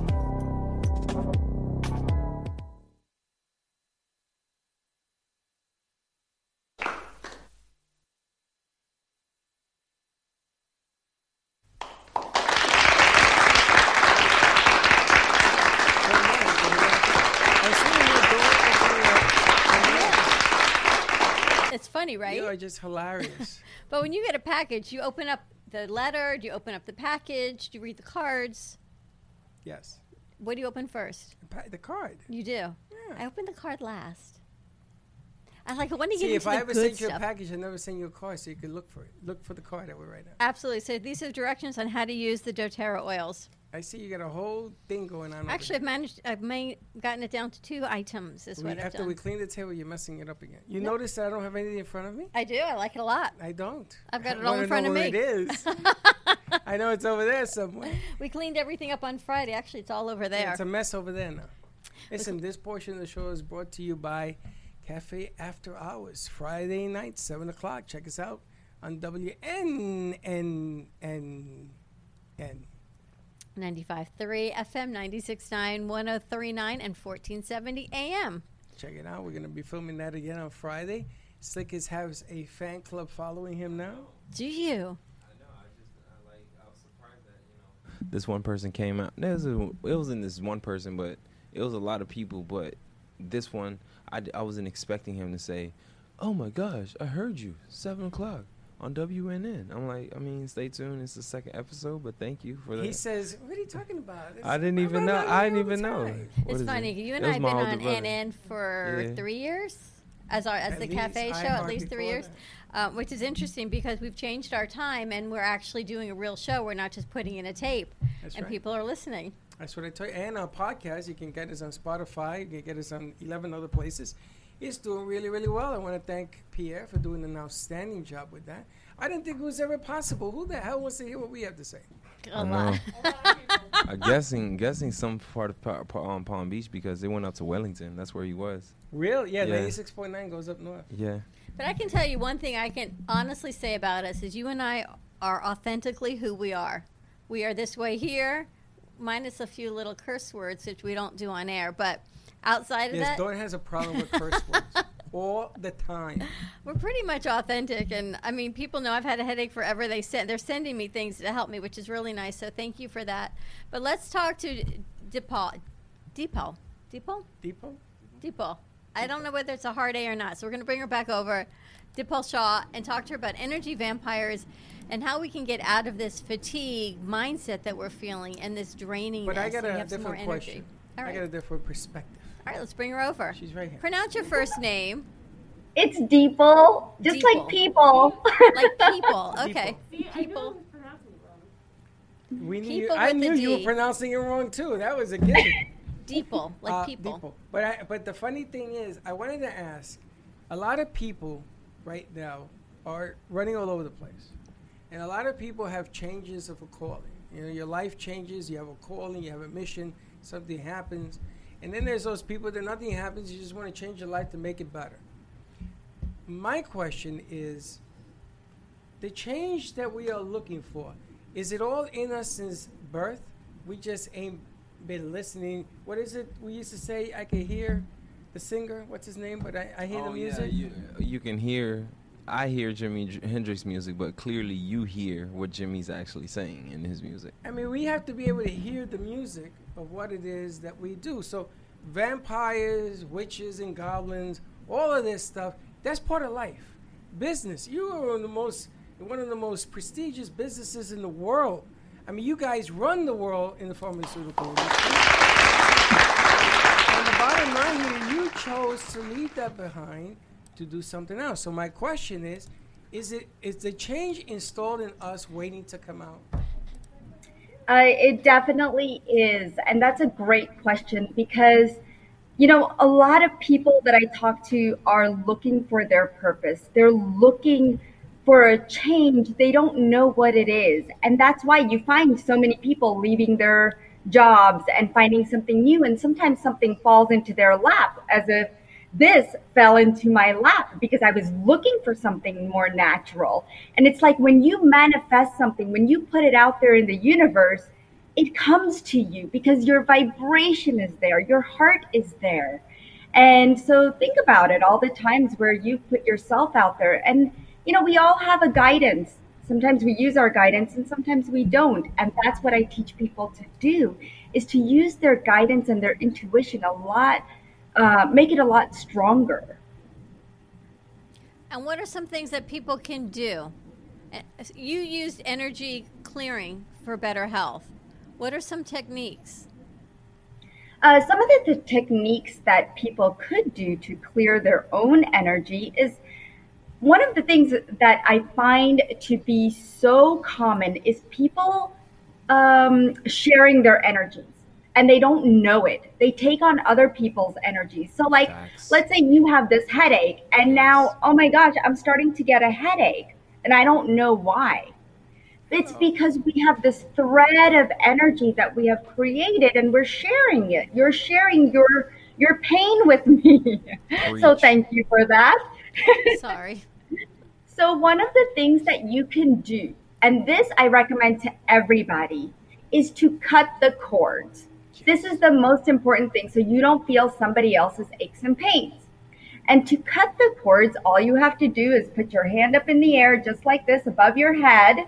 just hilarious. But when you get a package, you open up the letter, do you open up the package, do you read the cards? yes. What do you open first? The pa- The card. You do. I open the card last. I like when you get See, into if I ever sent you a package, I never send you a card so you can look for it. Look for the card that we're right now. Absolutely. So these are directions on how to use the DoTerra oils. I see you got a whole thing going on. Actually, I've managed. I've made, gotten it down to two items. Is. We- what after we clean the table, you're messing it up again. You No. notice that I don't have anything in front of me? I do. I like it a lot. I don't. I've got it all in front of me. It is. I know it's over there somewhere. We cleaned everything up on Friday. Actually, it's all over there. It's a mess over there now. Listen, this portion of the show is brought to you by Cafe After Hours, Friday night, 7 o'clock. Check us out on WNNN. 95.3 FM, 96.9, 103.9, and 1470 AM. Check it out. We're going to be filming that again on Friday. Slickers has a fan club following him now. Do you? I know I just like I was surprised that you know this one person came out. There's a, it wasn't this one person, but it was a lot of people. But this one, I, I wasn't expecting him to say, "Oh my gosh, I heard you seven o'clock on WNN." I'm like, I mean, stay tuned. It's the second episode, but thank you for that. He says, What are you talking about? It's I didn't even know. I didn't the even know. What it's is it? funny. You and I have been on brother. NN for Yeah. three years. As our as At the least. cafe I show, at least three years, uh, which is interesting because we've changed our time and we're actually doing a real show. We're not just putting in a tape, That's and right. people are listening. That's what I tell you. And our podcast, you can get us on Spotify. You can get us on 11 other places. It's doing really, really well. I want to thank Pierre for doing an outstanding job with that. I didn't think it was ever possible. Who the hell wants to hear what we have to say? I know. I'm guessing, guessing some part of Pa- Pa- um, Palm Beach because they went out to Wellington. That's where he was. Real? Yeah, Yeah. 96.9 goes up north. Yeah. But I can tell you one thing I can honestly say about us is you and I are authentically who we are. We are this way here, minus a few little curse words which we don't do on air. But outside of Yes, that, Dawn has a problem with curse words all the time. we're pretty much authentic. And I mean, people know I've had a headache forever. They send, they're sending me things to help me, which is really nice. So thank you for that. But let's talk to Depaul. Depaul. Depaul? Depot? Deepa. I don't know whether it's a hard A or not, so we're going to bring her back over, Dipal Shah, and talk to her about energy vampires and how we can get out of this fatigue mindset that we're feeling and this draining. But I got a have some more different question. All I got a different perspective. All right, let's bring her over. She's right here. Pronounce your first name. It's Dipal, just like people. Like people. Okay. People. We knew People I knew you were pronouncing it wrong too. That was a given. Dipal. Like Uh, people. Dipal. But I, but the funny thing is, I wanted to ask. A lot of people right now are running all over the place, and a lot of people have changes of a calling. You know, your life changes. You have a calling. You have a mission. Something happens, and then there's those people that nothing happens. You just want to change your life to make it better. My question is, the change that we are looking for, is it all in us since birth? We just ain't been listening. What is it we used to say? I can hear the singer. What's his name? But I, I hear the Oh, yeah, music. you, you can hear. I hear Jimi Hendrix music, but clearly you hear what Jimmy's actually saying in his music. I mean, we have to be able to hear the music of what it is that we do. So, vampires, witches, and goblins, all of this stuff, that's part of life. Business. You are the most, one of the most prestigious businesses in the world. I mean, you guys run the world in the pharmaceutical industry. And the bottom line here, you chose to leave that behind to do something else. So, my question is, is it is the change installed in us waiting to come out? Uh, it definitely is. And that's a great question because, you know, a lot of people that I talk to are looking for their purpose. They're looking for a change. They don't know what it is. And that's why you find so many people leaving their jobs and finding something new. And sometimes something falls into their lap as if this fell into my lap because I was looking for something more natural. And it's like when you manifest something, when you put it out there in the universe, it comes to you because your vibration is there, your heart is there. And so think about it all the times where you put yourself out there. And, you know, we all have a guidance. Sometimes we use our guidance and sometimes we don't. And that's what I teach people to do is to use their guidance and their intuition a lot uh, make it a lot stronger. And what are some things that people can do? You used energy clearing for better health. What are some techniques? Uh, some of the, the techniques that people could do to clear their own energy is one of the things that I find to be so common is people um, sharing their energies and they don't know it. They take on other people's energy. So, like, let's say you have this headache, and now, oh my gosh, I'm starting to get a headache, and I don't know why. It's because we have this thread of energy that we have created, and we're sharing it. You're sharing your your pain with me. so, thank you for that. Sorry. So, one of the things that you can do, and this I recommend to everybody, is to cut the cords. This is the most important thing so you don't feel somebody else's aches and pains. And to cut the cords, all you have to do is put your hand up in the air just like this above your head.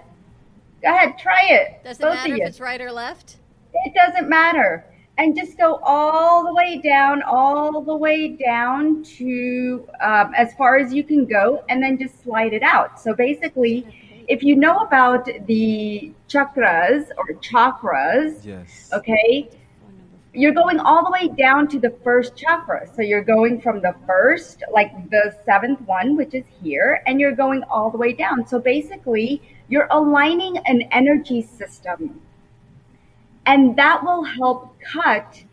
Go ahead, try it. Does it Both matter of if it's right or left? It doesn't matter. And just go all the way down, all the way down to um, as far as you can go, and then just slide it out. So basically, if you know about the chakras or chakras, Yes. okay, you're going all the way down to the first chakra. So you're going from the first, like the seventh one, which is here, and you're going all the way down. So basically, you're aligning an energy system and that will help cut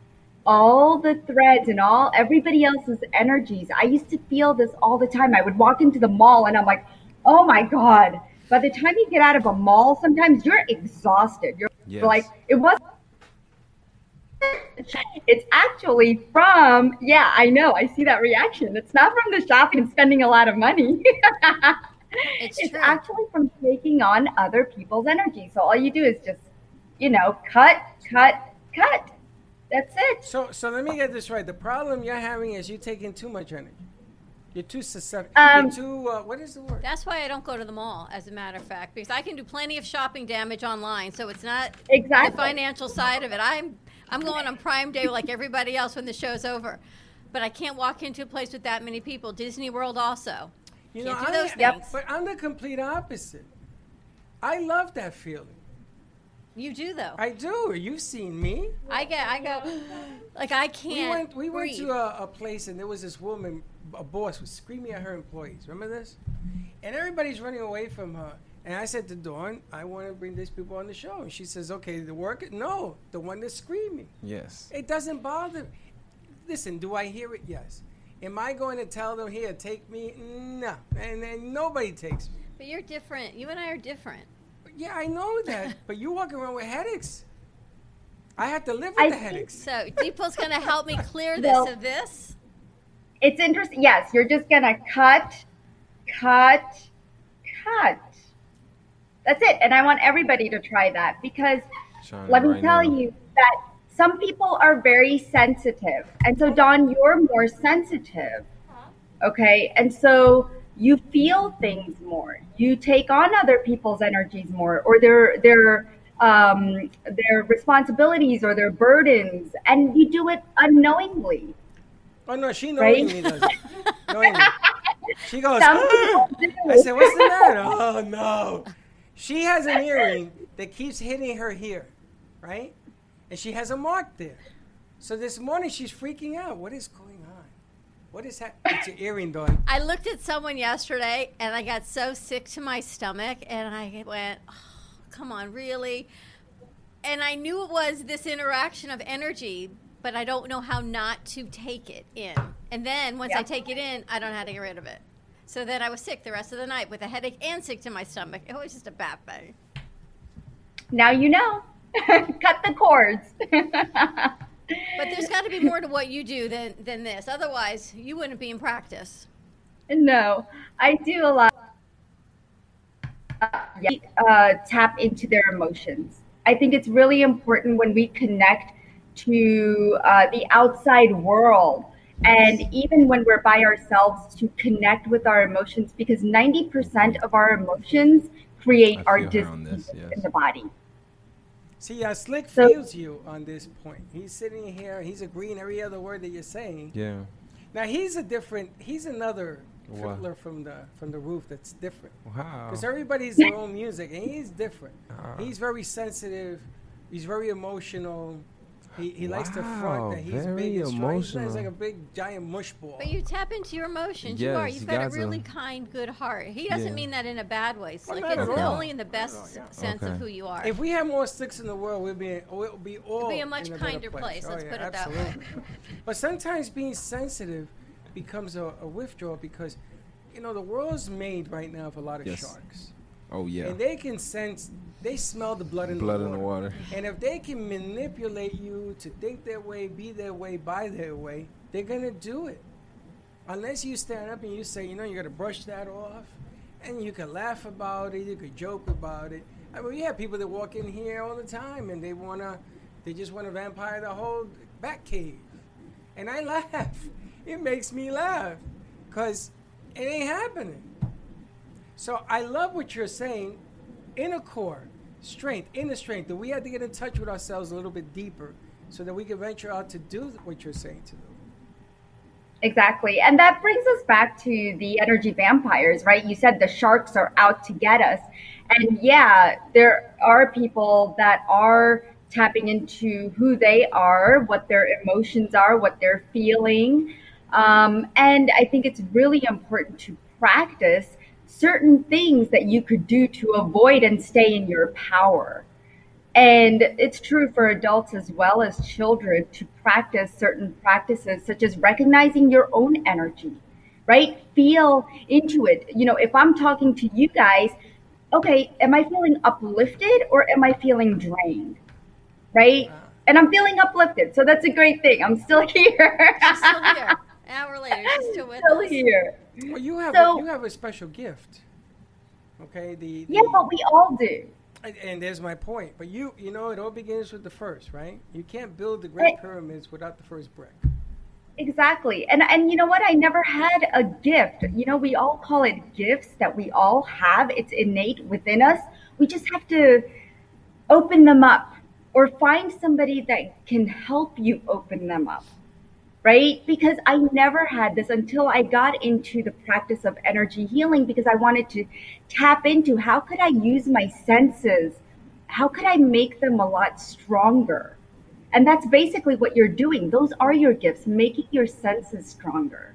all the threads and all everybody else's energies. I used to feel this all the time. I would walk into the mall and I'm like, oh my God, by the time you get out of a mall, sometimes you're exhausted. You're Yes. like, it was. It's actually from, yeah, I know. I see that reaction. It's not from the shopping and spending a lot of money. It's, it's true. actually from taking on other people's energy. So all you do is just, you know, cut, cut, cut. That's it. So, so let me get this right. The problem you're having is you're taking too much energy. You're too susceptible. Um, you're too. Uh, what is the word? That's why I don't go to the mall, as a matter of fact, because I can do plenty of shopping damage online. So it's not Exactly. the financial side of it. I'm I'm going on Prime Day like everybody else when the show's over, but I can't walk into a place with that many people. Disney World also. You know, Can't do I, those Yep. things. but I'm the complete opposite. I love that feeling. You do though. I do. You've seen me. I get. I go. Like I can't. went. We went to a, a place and there was this woman, a boss, was screaming at her employees. Remember this? And everybody's running away from her. And I said to Dawn, I want to bring these people on the show. And she says, Okay, the worker? No, the one that's screaming. Yes. It doesn't bother. Listen, do I hear it? Yes. Am I going to tell them here, take me? No. And then nobody takes me. But you're different. You and I are different. Yeah, I know that. but you walk around with headaches. I have to live with I the headaches. So Dipal's going to help me clear this Well- of this. It's interesting. Yes, you're just gonna cut, cut, cut. That's it. And I want everybody to try that because Trying let me right tell now. you that some people are very sensitive. And so, Dawn, you're more sensitive. Okay. And so you feel things more. You take on other people's energies more or their, their, um, their responsibilities or their burdens, and you do it unknowingly. Oh no, she Right? knowingly does it. knowingly. She goes. Some "Ah!" people do. I said, "What's the matter?" Oh no, she has an earring that keeps hitting her here, right? And she has a mark there. So this morning she's freaking out. What is going on? What is that? It's your earring, Dawn. I looked at someone yesterday and I got so sick to my stomach and I went, oh, come on, really? And I knew it was this interaction of energy, but I don't know how not to take it in. And then once I take it in, I don't know how to get rid of it. So then I was sick the rest of the night with a headache and sick to my stomach. It was just a bad thing. Now you know. Cut the cords. But there's got to be more to what you do than, than this. Otherwise, you wouldn't be in practice. no, I do a lot. Uh, uh, tap into their emotions. I think it's really important when we connect to uh, the outside world and even when we're by ourselves to connect with our emotions because 90% of our emotions create our feel disease this, yes. in the body. See, uh, Slick So- feels you on this point. He's sitting here. He's agreeing every other word that you're saying. Yeah. Now he's a different. He's another What? fiddler from the from the roof. That's different. Wow. Because everybody's their own music, and he's different. Ah. He's very sensitive. He's very emotional. He, he likes to front that he's very big and strong. He's emotional. like a big giant mush ball. But you tap into your emotions. you are. You've you got a got to. really kind, good heart. He doesn't Yeah. mean that in a bad way. Slick. not It's at all. only in the best yeah. sense Okay. of who you are. if we had more sticks in the world, we'd be we'll be all It'd be a much a kinder place, Oh, let's yeah, put it that way. but sometimes being sensitive becomes a, a withdrawal because you know the world's made right now of a lot of Yes. sharks. Oh yeah. And they can sense, they smell the blood in Blood the in water. the water. And if they can manipulate you to think their way, be their way, buy their way, they're gonna do it. Unless you stand up and you say, you know, you gotta brush that off, and you can laugh about it, you could joke about it. I mean, we have people that walk in here all the time and they wanna, they just wanna vampire the whole back cave, and I laugh. It makes me laugh, cause it ain't happening. So I love what you're saying. Inner core, strength, inner strength. That we have to get in touch with ourselves a little bit deeper, so that we can venture out to do what you're saying to do. Exactly. And that brings us back to the energy vampires, right? You said the sharks are out to get us. And yeah, there are people that are tapping into who they are, what their emotions are, what they're feeling. Um, and I think it's really important to practice certain things that you could do to avoid and stay in your power. And it's true for adults as well as children to practice certain practices, such as recognizing your own energy, right? Feel into it. You know, if I'm talking to you guys, okay, am I feeling uplifted or am I feeling drained? Right? And I'm feeling uplifted. So that's a great thing. I'm still here. She's still here. An hour later, she's still with still us. here. Well, you have So- a, you have a special gift. Okay, the, the Yeah, but we all do. and- and there's my point. But you you know it all begins with the first, right? You can't build the great pyramids without the first brick. Exactly. And and you know what? I never had a gift. You know, we all call it gifts that we all have. It's innate within us. We just have to open them up or find somebody that can help you open them up. Right? Because I never had this until I got into the practice of energy healing because I wanted to tap into how could I use my senses? How could I make them a lot stronger? And that's basically what you're doing. Those are your gifts, making your senses stronger.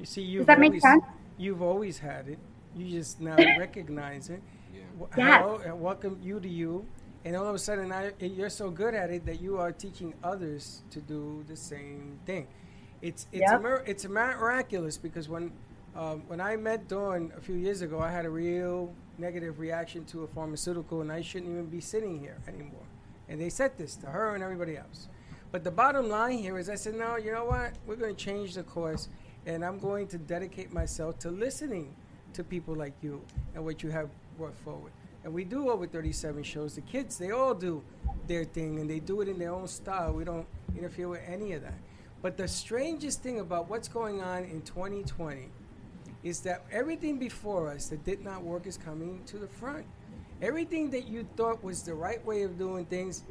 You see, you've that make always, sense? You've always had it. You just now recognize it. Yes. Hello, and welcome you to you. And all of a sudden, now you're so good at it that you are teaching others to do the same thing. It's it's a Yep. mir- it's miraculous because when um, when I met Dawn a few years ago, I had a real negative reaction to a pharmaceutical, and I shouldn't even be sitting here anymore. And they said this to her and everybody else. But the bottom line here is I said, no, you know what? We're going to change the course, and I'm going to dedicate myself to listening to people like you and what you have brought forward. And we do over 37 shows. The kids, they all do their thing, and they do it in their own style. We don't interfere with any of that. But the strangest thing about what's going on in 2020 is that everything before us that did not work is coming to the front. Everything that you thought was the right way of doing things,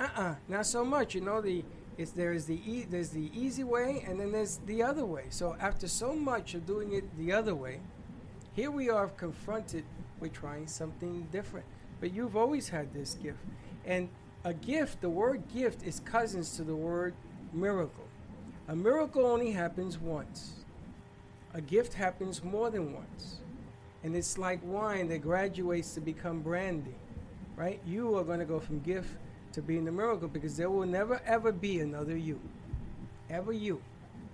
uh-uh, not so much. You know, the it's there's the e- there's the easy way, and then there's the other way. So after so much of doing it the other way, here we are confronted with trying something different. But you've always had this gift, and a gift. The word gift is cousins to the word miracle. A miracle only happens once. A gift happens more than once. And it's like wine that graduates to become brandy, right? You are going to go from gift to being a miracle because there will never ever be another you. Ever you.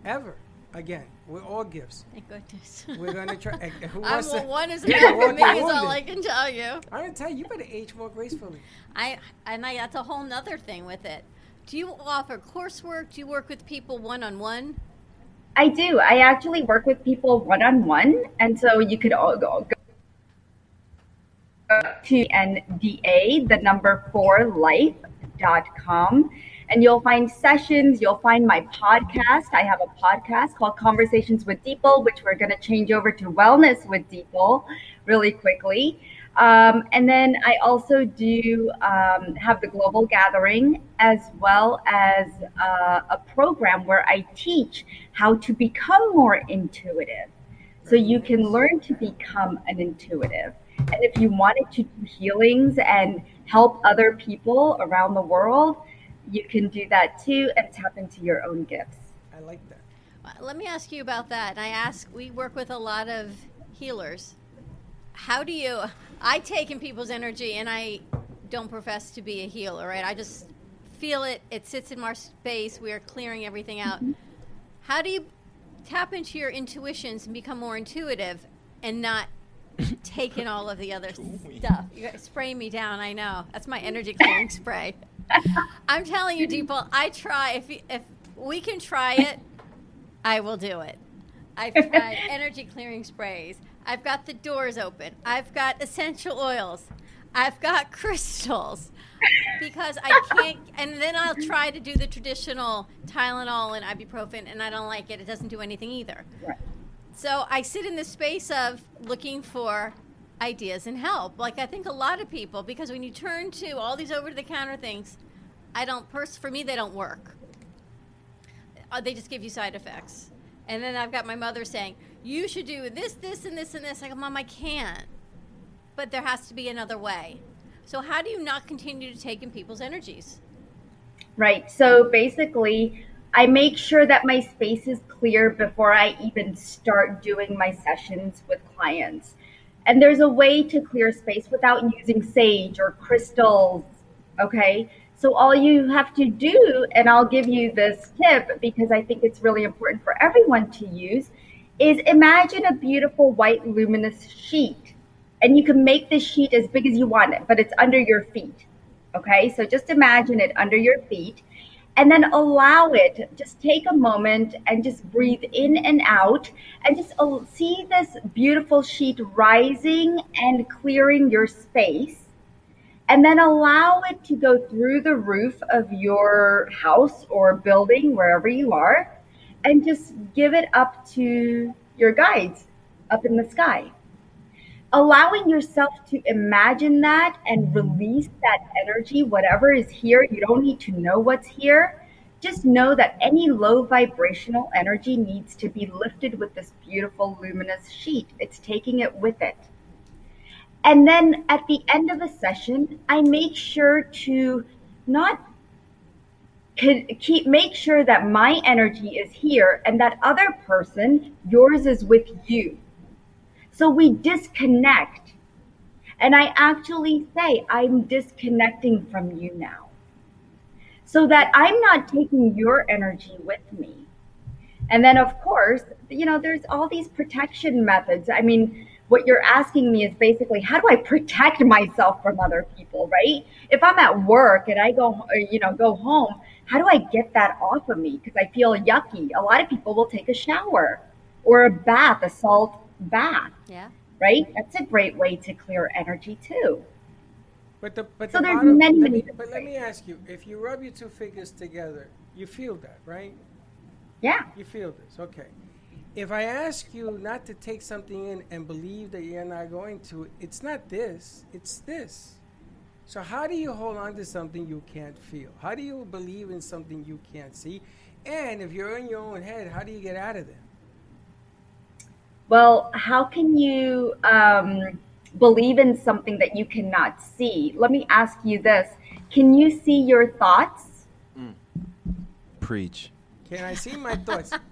Ever. Again, we're all gifts. Thank goodness. We're going to try. and who I'm, wants well, to- one is You're enough the for me, is all. I can tell you. I'm going to tell you, you better age more gracefully. I and I that's a whole nother thing with it. Do you offer coursework? Do you work with people one on one? I do. I actually work with people one on one, and so you could all go, go to Ananda, the number four life.com, and you'll find sessions. You'll find my podcast. I have a podcast called Conversations with Dipal, which we're going to change over to Wellness with Dipal really quickly. Um, and then I also do um, have the global gathering as well as uh, a program where I teach how to become more intuitive. So you can learn to become an intuitive. And if you wanted to do healings and help other people around the world, you can do that too and tap into your own gifts. I like that. Uh, Let me ask you about that. And I ask, we work with a lot of healers. How do you? I take in people's energy, and I don't profess to be a healer, right? I just feel it. It sits in my space. We are clearing everything out. How do you tap into your intuitions and become more intuitive, and not take in all of the other stuff? You guys spray me down. I know that's my energy clearing spray. I'm telling you, Dipal, I try. If if we can try it, I will do it. I've tried energy clearing sprays. I've got the doors open. I've got essential oils. I've got crystals because I can't. And then I'll try to do the traditional Tylenol and ibuprofen, and I don't like it. It doesn't do anything either. Right. So I sit in the space of looking for ideas and help. Like I think a lot of people, because when you turn to all these over the counter things, I don't. Pers- for me, they don't work. Uh, they just give you side effects. And then I've got my mother saying, "You should do this, this, and this, and this." I go, "Mom, I can't." But there has to be another way. So how do you not continue to take in people's energies? Right. So basically, I make sure that my space is clear before I even start doing my sessions with clients. And there's a way to clear space without using sage or crystals. Okay. So all you have to do, and I'll give you this tip because I think it's really important for everyone to use, is imagine a beautiful white luminous sheet. and you can make this sheet as big as you want it, but it's under your feet. Okay, so just imagine it under your feet and then allow it. Just take a moment and just breathe in and out and just see this beautiful sheet rising and clearing your space. And then allow it to go through the roof of your house or building, wherever you are, and just give it up to your guides up in the sky allowing yourself to imagine that and mm-hmm. release that energy, whatever is here, you don't need to know what's here. Just know that any low vibrational energy needs to be lifted with this beautiful luminous sheet. It's taking it with it. And then at the end of a session, I make sure to not keep make sure that my energy is here and that other person yours is with you so we disconnect. And I actually say, I'm disconnecting from you now. So that I'm not taking your energy with me. And then, of course, you know, there's all these protection methods. I mean, what you're asking me is basically how do I protect myself from other people, right? If I'm at work and I go, you know, go home, how do I get that off of me? Because I feel yucky. A lot of people will take a shower or a bath, a salt bath. Yeah. Right? That's a great way to clear energy too. But the but so the there's bottom, many, let many me, But let me ask you: if you rub your two fingers together, you feel that, right? Yeah. You feel this, okay? If I ask you not to take something in and believe that you're not going to, it's not this; it's this. So how do you hold on to something you can't feel? How do you believe in something you can't see? And if you're in your own head, how do you get out of there? Well, how can you um, believe in something that you cannot see? Let me ask you this Can you see your thoughts? Preach. Can I see my thoughts?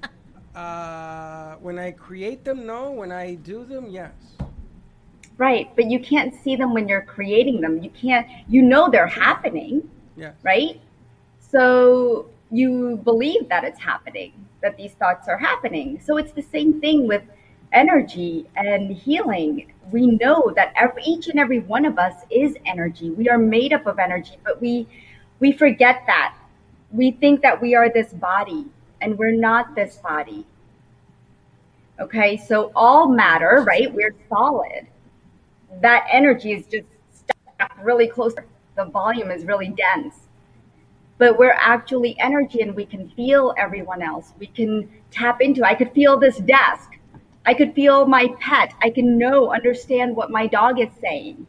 Uh, when I create them, no. When I do them, yes. Right, but you can't see them when you're creating them. You can't, you know they're happening, Yeah. right? So you believe that it's happening, that these thoughts are happening. So it's the same thing with energy and healing. We know that every, each and every one of us is energy. We are made up of energy, but we we forget that. We think that we are this body and we're not this body. Okay? So all matter, right? We're solid. That energy is just stuck really close. The volume is really dense. But we're actually energy and we can feel everyone else. We can tap into. I could feel this desk I could feel my pet. I can know, understand what my dog is saying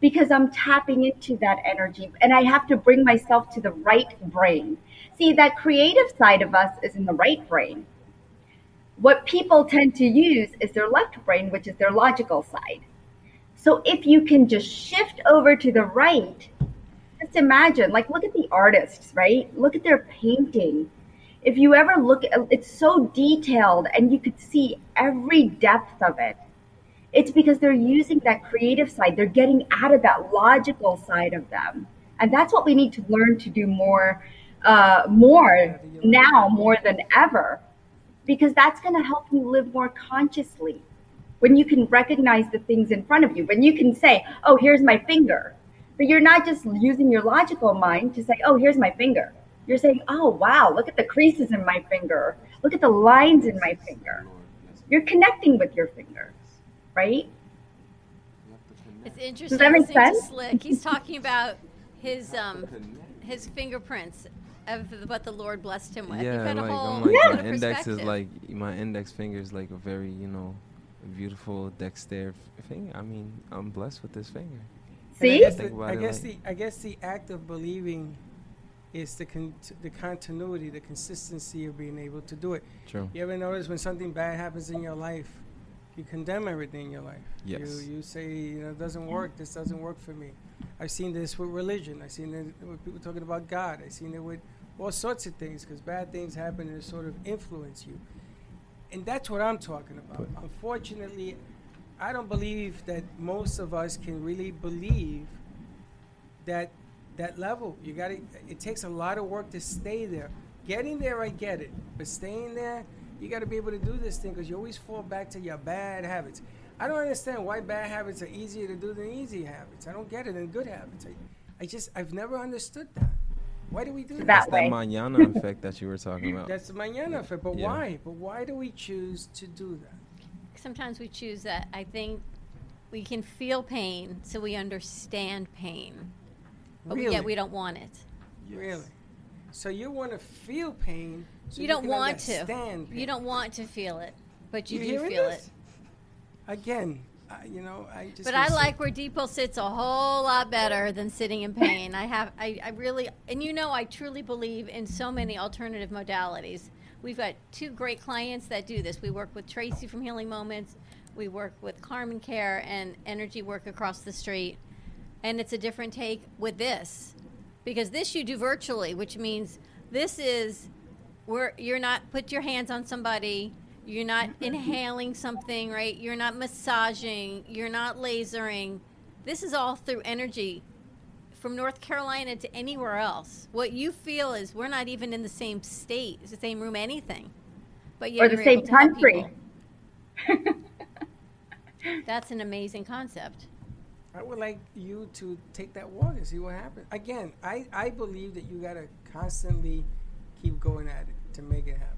because I'm tapping into that energy and I have to bring myself to the right brain. See, that creative side of us is in the right brain. What people tend to use is their left brain, which is their logical side. So if you can just shift over to the right, just imagine, like, look at the artists, right? Look at their painting if you ever look it's so detailed and you could see every depth of it. It's because they're using that creative side. They're getting out of that logical side of them. And that's what we need to learn to do more uh, more now more than ever because that's going to help you live more consciously. When you can recognize the things in front of you when you can say oh here's my finger. But you're not just using your logical mind to say oh here's my finger you're saying, oh, wow, look at the creases in my finger. Look at the lines in my finger. You're connecting with your fingers, right? It's interesting. Does that make listening sense? Slick. He's talking about his um his fingerprints of what the Lord blessed him with. You've Yeah, like whole I'm like lot my index is like my index finger is like a very you know beautiful dexter f- finger. I mean I'm blessed with this finger. And I See? guess, Think the, I it guess like- the I guess the act of believing is the con- the continuity, the consistency of being able to do it. True. You ever notice when something bad happens in your life, you condemn everything in your life. Yes. You you say you know it doesn't work. This doesn't work for me. I've seen this with religion. I've seen it with people talking about God. I've seen it with all sorts of things because bad things happen and sort of influence you. And that's what I'm talking about. Unfortunately, I don't believe that most of us can really believe that that level. You got to. It takes a lot of work to stay there. Getting there, I get it, but staying there, you got to be able to do this thing because you always fall back to your bad habits. I don't understand why bad habits are easier to do than easy habits. I don't get it. And good habits, I, I just I've never understood that. Why do we do that? That's that? that mañana effect that you were talking about. That's the mañana effect. But Yeah. why? But why do we choose to do that? Sometimes we choose that. I think we can feel pain, so we understand pain, but Really? yet we don't want it. Really? So you want to feel pain? So you don't can want to. understand You don't want to feel it, but you, You do feel this? it. Again, I, you know, I just. But I like where Dipal sits a whole lot better than sitting in pain. I have, I, I really, and you know, I truly believe in so many alternative modalities. We've got two great clients that do this. We work with Tracy from Healing Moments. We work with Carmen Care and Energy Work across the street. And it's a different take with this. Because this you do virtually, which means this is where you're not put your hands on somebody, you're not mm-hmm. inhaling something, right? You're not massaging, you're not lasering. This is all through energy from North Carolina to anywhere else. What you feel is we're not even in the same state, the same room, anything. But yet Or the same able to help country. That's an amazing concept. I would like you to take that walk and see what happens. Again, I, I believe that you got to constantly keep going at it to make it happen.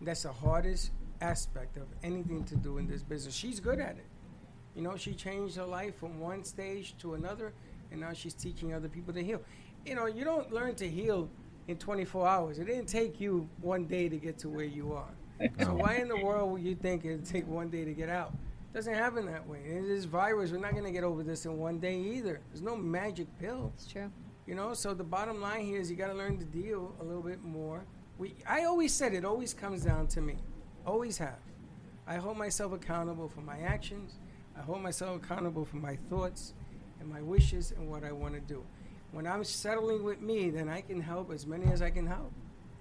That's the hardest aspect of anything to do in this business. She's good at it. You know, she changed her life from one stage to another, and now she's teaching other people to heal. You know, you don't learn to heal in 24 hours. It didn't take you one day to get to where you are. So why in the world would you think it'd take one day to get out? Doesn't happen that way. This virus, we're not going to get over this in one day either. There's no magic pill. It's true. You know, so the bottom line here is you got to learn to deal a little bit more. We, I always said it always comes down to me. Always have. I hold myself accountable for my actions. I hold myself accountable for my thoughts and my wishes and what I want to do. When I'm settling with me, then I can help as many as I can help.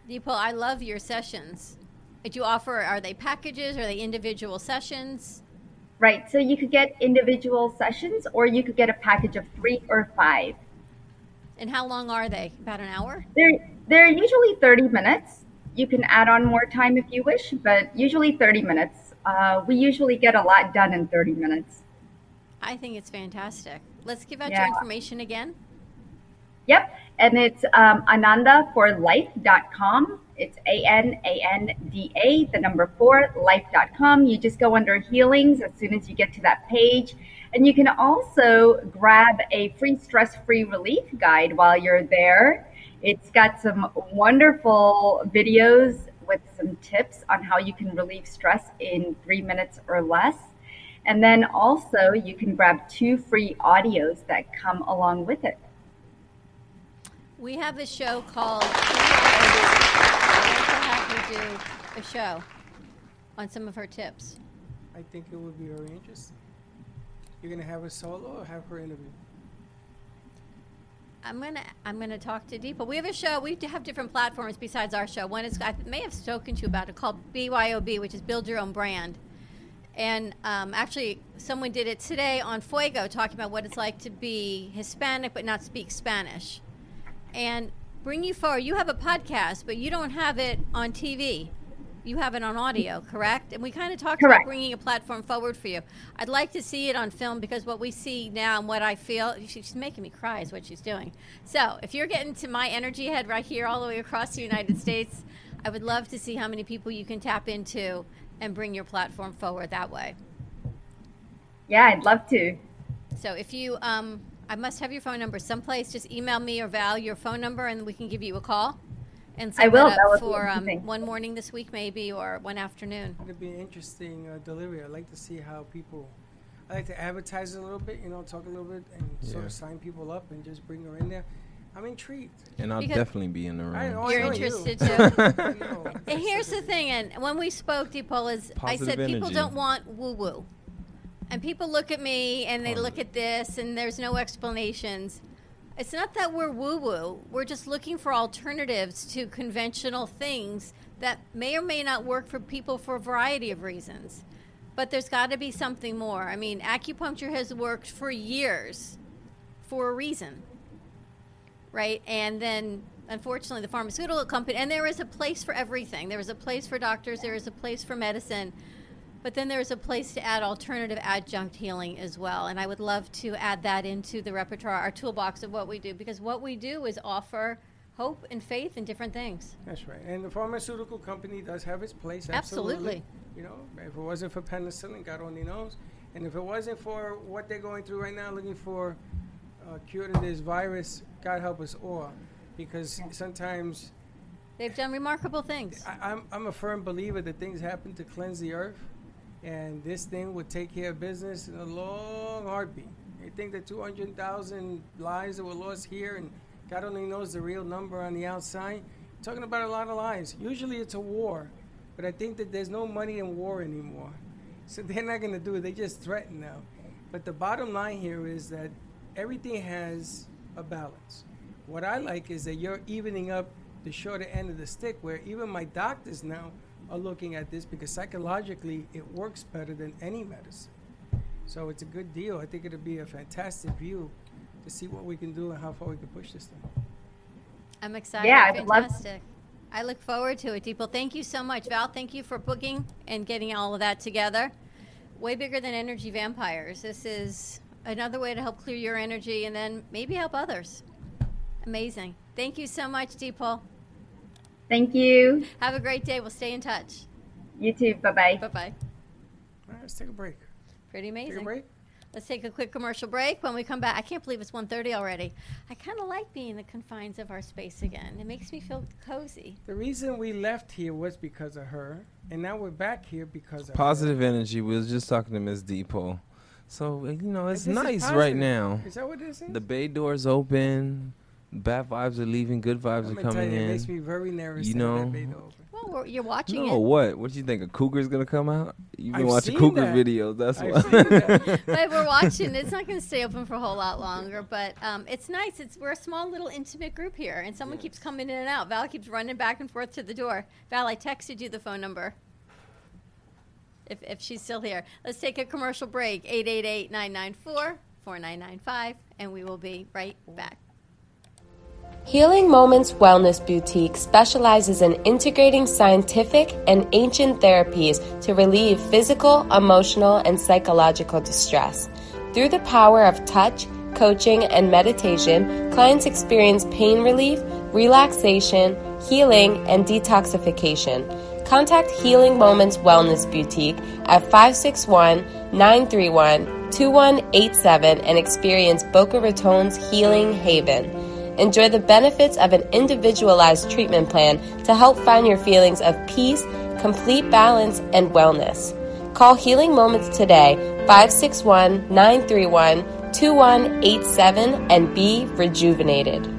Dipal, I love your sessions. Did you offer, are they packages? Are they individual sessions? Right. So you could get individual sessions or you could get a package of three or five. And how long are they? About an hour? They're they're usually 30 minutes. You can add on more time if you wish, but usually 30 minutes. Uh, we usually get a lot done in 30 minutes. I think it's fantastic. Let's give out Yeah. your information again. Yep. And it's um, ananda4life.com. It's A N A N D A, the number four, life.com. You just go under healings as soon as you get to that page. And you can also grab a free stress free relief guide while you're there. It's got some wonderful videos with some tips on how you can relieve stress in three minutes or less. And then also, you can grab two free audios that come along with it. We have a show called. To do a show on some of her tips. I think it would be very interesting. You're going to have a solo or have her interview? I'm gonna I'm gonna talk to Dipal. We have a show. We have different platforms besides our show. One is I may have spoken to you about it called BYOB, which is Build Your Own Brand. And um, actually, someone did it today on Fuego, talking about what it's like to be Hispanic but not speak Spanish. And bring you forward. You have a podcast, but you don't have it on TV. You have it on audio, correct? And we kind of talked about bringing a platform forward for you. I'd like to see it on film because what we see now and what I feel, she's making me cry is what she's doing. So if you're getting to my energy head right here all the way across the United States, I would love to see how many people you can tap into and bring your platform forward that way. Yeah, I'd love to. So if you, um, I must have your phone number someplace. Just email me or Val your phone number, and we can give you a call. And set I will. that That up for um, one morning this week, maybe, or one afternoon. It'd be an interesting uh, delivery. I'd like to see how people. I like to advertise a little bit, you know, talk a little bit, and sort Yeah. of sign people up and just bring her in there. I'm intrigued. And I'll Because- definitely be in the room. I know, You're interested you. too. And here's the thing, and when we spoke, Dipal, is I said Positive people don't want woo woo. And people look at me and they look at this and there's no explanations. It's not that we're woo woo, we're just looking for alternatives to conventional things that may or may not work for people for a variety of reasons. But there's got to be something more. I mean, acupuncture has worked for years for a reason right? And then, unfortunately, the pharmaceutical company, and there is a place for everything. There is a place for doctors, there is a place for medicine. But then there's a place to add alternative adjunct healing as well. And I would love to add that into the repertoire, our toolbox of what we do, because what we do is offer hope and faith in different things. That's right. And the pharmaceutical company does have its place. Absolutely. Absolutely. You know, if it wasn't for penicillin, God only knows. And if it wasn't for what they're going through right now, looking for a cure to this virus, God help us all. Because sometimes They've done remarkable things. I, I'm, I'm a firm believer that things happen to cleanse the earth. And this thing would take care of business in a long heartbeat. You think that 200,000 lives that were lost here, and God only knows the real number on the outside. Talking about a lot of lives. Usually it's a war, but I think that there's no money in war anymore. So they're not going to do it. They just threaten now. But the bottom line here is that everything has a balance. What I like is that you're evening up the shorter end of the stick, where even my doctors now are looking at this because psychologically it works better than any medicine. So it's a good deal. I think it'll be a fantastic view to see what we can do and how far we can push this thing. I'm excited. Yeah, I'd love- Fantastic. I look forward to it, Dipal. Thank you so much. Val, thank you for booking and getting all of that together. Way bigger than energy vampires. This is another way to help clear your energy and then maybe help others. Amazing. Thank you so much, Dipal. Thank you. Have a great day. We'll stay in touch. You too. Bye bye. Bye bye. All right, let's take a break. Pretty amazing. Take a break. Let's take a quick commercial break. When we come back, I can't believe it's 1.30 already. I kind of like being in the confines of our space again. It makes me feel cozy. The reason we left here was because of her, and now we're back here because of Positive energy. We was just talking to Miss Dipal. So you know it's nice right now. Is that what this is? The bay door's open. Bad vibes are leaving. Good vibes I'm are gonna tell coming you, it in. makes me very nervous. You know, that bay. Well, you're watching no it. what? What do you think? A cougar's gonna come out? You've been I've watching seen cougar that. videos. That's I've why. that. but we're watching. It's not going to stay open for a whole lot longer, but um, it's nice. It's we're a small little intimate group here, and someone keeps coming in and out. Val keeps running back and forth to the door. Val, I texted you the phone number. If, if she's still here, let's take a commercial break. 888-994-4995, and we will be right back. Healing Moments Wellness Boutique specializes in integrating scientific and ancient therapies to relieve physical, emotional, and psychological distress. Through the power of touch, coaching, and meditation, clients experience pain relief, relaxation, healing, and detoxification. Contact Healing Moments Wellness Boutique at 561 931 2187 and experience Boca Raton's Healing Haven. Enjoy the benefits of an individualized treatment plan to help find your feelings of peace, complete balance, and wellness. Call Healing Moments today, 561 931 2187, and be rejuvenated.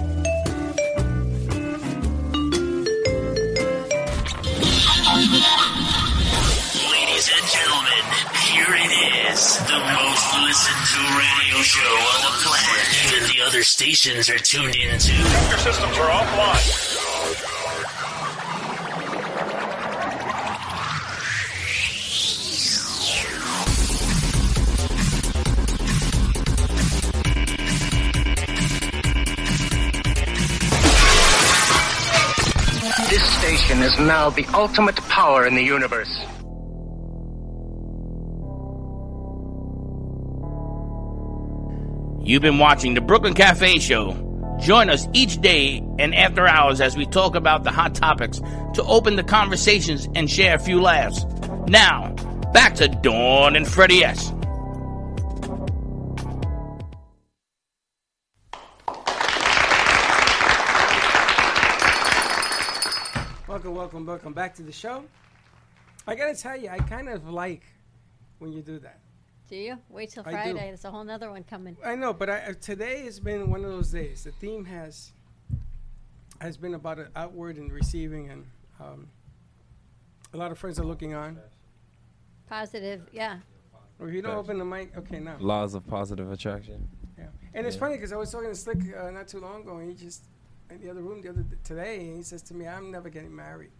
The most listened to radio show on the planet. Even the other stations are tuned in to. Your systems are offline. This station is now the ultimate power in the universe. You've been watching the Brooklyn Cafe Show. Join us each day and after hours as we talk about the hot topics to open the conversations and share a few laughs. Now, back to Dawn and Freddie S. Welcome, welcome, welcome back to the show. I gotta tell you, I kind of like when you do that. Do you? Wait till I do. Friday. There's a whole nother one coming. I know, but I, uh, today has been one of those days. The theme has has been about it outward and receiving, and um, a lot of friends are looking on. Positive, yeah. Or if you don't open the mic, okay, now. Laws of positive attraction. Yeah. And it's Yeah. funny because I was talking to Slick uh, not too long ago, and he just in the other room the other d- today, and he says to me, "I'm never getting married."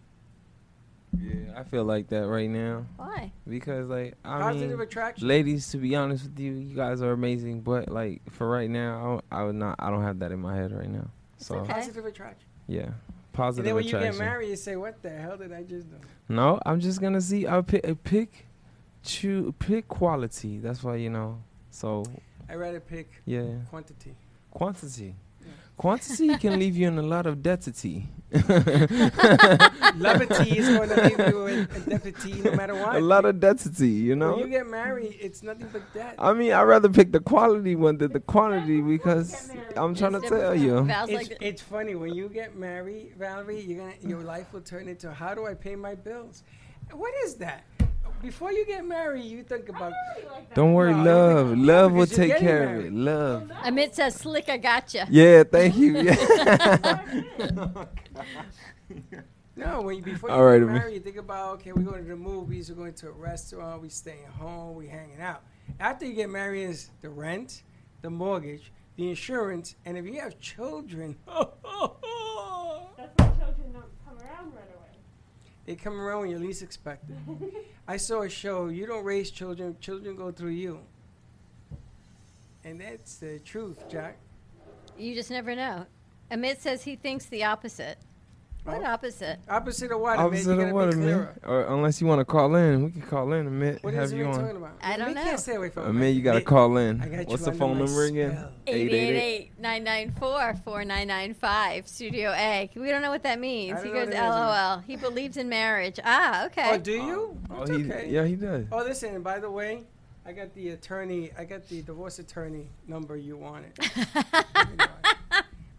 Yeah, I feel like that right now. Why? Because like I Positive mean, attraction. ladies, to be honest with you, you guys are amazing. But like for right now, I, I would not. I don't have that in my head right now. So Positive attraction. yeah, Positive attraction. And then when you get married, you say, "What the hell did I just do?" No, I'm just gonna see. I'll pick, pick, choose, pick quality. That's why you know. So I rather pick yeah, quantity. quantity. Quantity can leave you in a lot of debtity. Levity is going to leave you in, in no matter what. A lot of debtity, you know. When you get married, it's nothing but debt. I mean, I'd rather pick the quality one than the quantity because I'm trying to tell you. It's, it's funny when you get married, Valerie. You're gonna your life will turn into how do I pay my bills? What is that? Before you get married, you think about. Don't worry, No, love. Love will take getting care of it. Love. Amit says, "Slick, I gotcha." Yeah, thank you. Yeah. No, when you, before you All right, get Ami- married, you think about okay, we're going to the movies, we're going to a restaurant, we staying home, we hanging out. After you get married, is the rent, the mortgage, the insurance, and if you have children, That's why oh, oh, children don't come around right away. They come around when you least expect it. I saw a show. You don't raise children; children go through you, and that's the truth, Jack. You just never know. Amit says he thinks the opposite. What Oh. opposite? Opposite of what? Opposite of what, be man? Or unless you want to call in, we can call in, Amit. What have is you Amit on. talking about? I don't Amit know. can't stay away from it. Amit, you got to call in. I got What's you the phone my number again? spell. 888-994-4995, Studio A. We don't know what that means. He goes, what LOL. He believes in marriage. Ah, okay. Oh, do you? Oh, It's he, okay. yeah, he does. Oh, listen. By the way, I got the attorney. I got the divorce attorney number you wanted.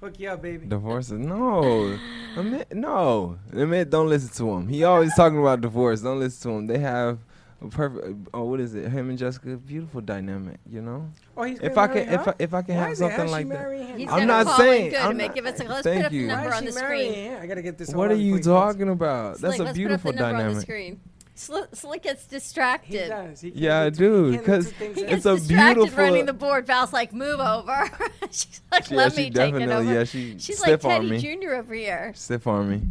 Hook you up, baby. Divorces? No, Amit, no. Amit, don't listen to him. He always talking about divorce. Don't listen to him. They have a perfect. Oh, what is it? Him and Jessica, beautiful dynamic. You know. Oh, he's if gonna I can, marry if her? I, if I can Why have something she like that. marry him? He's I'm gonna not call saying. good I'm make not- give us a, let's thank put up you. the number on the is she marrying screen. him? I gotta get this. What are you before talking about? Slick, That's a let's beautiful put up the number on the dynamic. Screen. Slick, Slick gets distracted. He does. He Yeah, I do- do, he can't do 'cause two things He at gets It's a distracted beautiful- running the board. Val's like, move over. She's like, Yeah, let she me take it definitely- over. yeah, she She's like Teddy me. Jr. over here. Stiff arm me.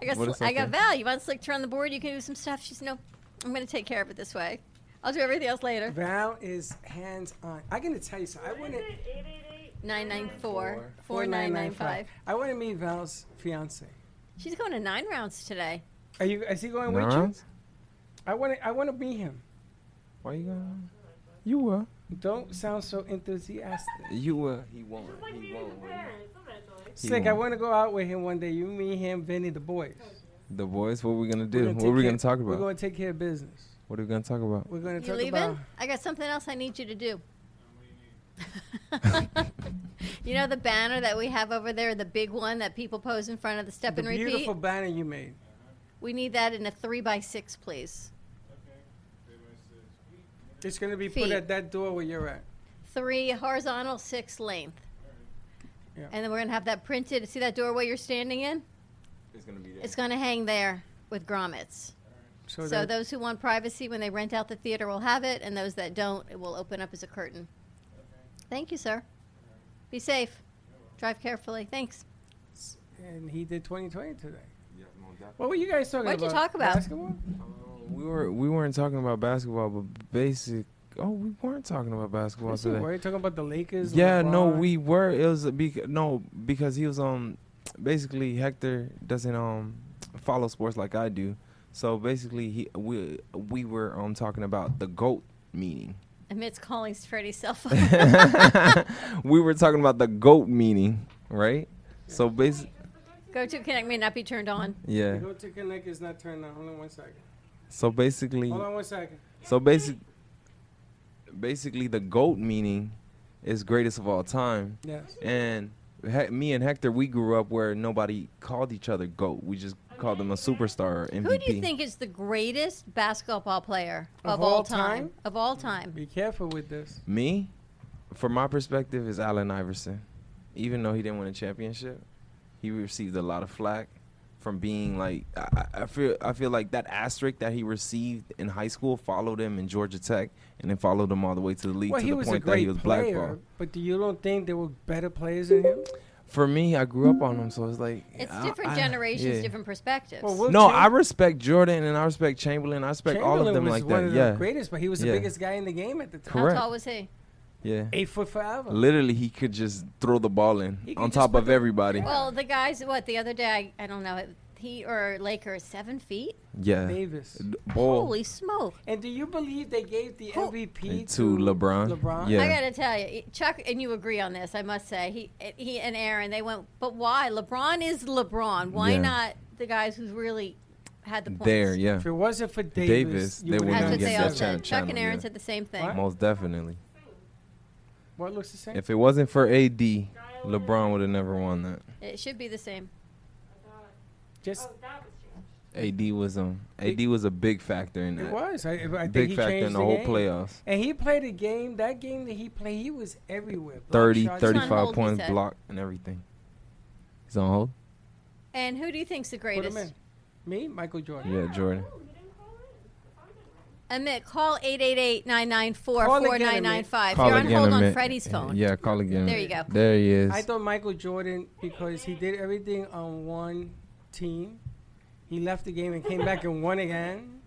I got, Sl- I got? Val. You want Slick to run the board? You can do some stuff. She's no, I'm going to take care of it this way. I'll do everything else later. Val is hands on. I'm gonna tell you something. I want to. 994 4995. I want to meet Val's fiance. She's going to nine rounds today. Are you? Is he going Nine with rounds? you? I want to. I want to meet him. Why you going? You will. Don't sound so enthusiastic. You will. He won't. He won't. He Slick, I won't. want to go out with him one day. You, me, him, Vinny, the boys. The boys. What we gonna We're do? gonna What take we care- gonna talk about? We're going to take care of business. What are we gonna talk about? We're going to You talk leaving? about. I got something else I need you to do. you know the banner that we have over there, the big one that people pose in front of the step the and repeat? beautiful banner you made. We need that in a three by six, please. It's going to be put Feet. at that door where you're at. Three horizontal, six length. Yeah. And then we're gonna have that printed. See that doorway you're standing in? It's gonna be there. It's gonna hang there with grommets. So, So, that, those who want privacy when they rent out the theater will have it, and those that don't, it will open up as a curtain. Thank you, sir. Be safe. Drive carefully. Thanks. and he did 2020 today. What were you guys talking about? What'd you talk about? Basketball? We were we weren't talking about basketball, but basic. Oh, we weren't talking about basketball Yes, today. were. You talking about the Lakers? Yeah, no, we were. It was bec- no because he was um basically Hector doesn't um follow sports like I do. So basically, he we we were um talking about the goat meaning. Amit's calling Freddie's cell phone. we were talking about the goat meaning, right? So basic, Go to Connect may not be turned on. yeah. Go to connect is not turned on. Hold on one second. So basically, Hold on one second. So basic, basically, the goat meaning is greatest of all time. Yes. And he- me and Hector, we grew up where nobody called each other GOAT. We just called them a superstar or MVP. Who do you think is the greatest basketball player of, Of all all time? time? Of all time. Be careful with this. Me, from my perspective, is Allen Iverson. Even though he didn't win a championship, he received a lot of flack from being like I, I- I feel I feel like that asterisk that he received in high school followed him in Georgia Tech and then followed him all the way to the league Well, to the point that he was player, blackballed. but do you don't think there were better players than him? For me, I grew up on him, so it's like It's I- different I- generations, yeah. different perspectives. Well, Will no, Cham- I respect Jordan and I respect Chamberlain. I respect all of them was like one that. of yeah, the greatest, but he was the Yeah. biggest guy in the game at the time. Correct. How tall was he? Yeah, Eight foot forever. literally, he could just throw the ball in He could on just top put of the- everybody. Well, the guys, what, the other day, I, I don't know, he or Lakers, seven feet? Yeah, Davis. Ball Holy smoke. And do you believe they gave the MVP to LeBron. LeBron? Yeah. I got to tell you, Chuck, and you agree on this, I must say. He he and Aaron, they went, but why? LeBron is LeBron. Why Yeah. not the guys who's really had the points? there, yeah. If it wasn't for Davis, Davis, you they wouldn't wouldn't That's have what get they that all said. Chuck and Aaron yeah. said the same thing. Most definitely. What looks the same? If it wasn't for AD, LeBron would have never won that. It should be the same. Just AD was um AD was a big factor in that. it was. I, I think big he factor in the whole game. playoffs. And he played a game. That game that he played, he was everywhere. Block 30, shots. 35 hold, points said. block and everything. He's on hold. And who do you think's the Put him greatest? in. Me, Michael Jordan. Yeah, Jordan. Amit, call 888-994-4995. Call again, You're on again, hold on Amit. Freddie's phone. Yeah, call again. There you go. There he is. I thought Michael Jordan because he did everything on one team. He left the game and came back and won again.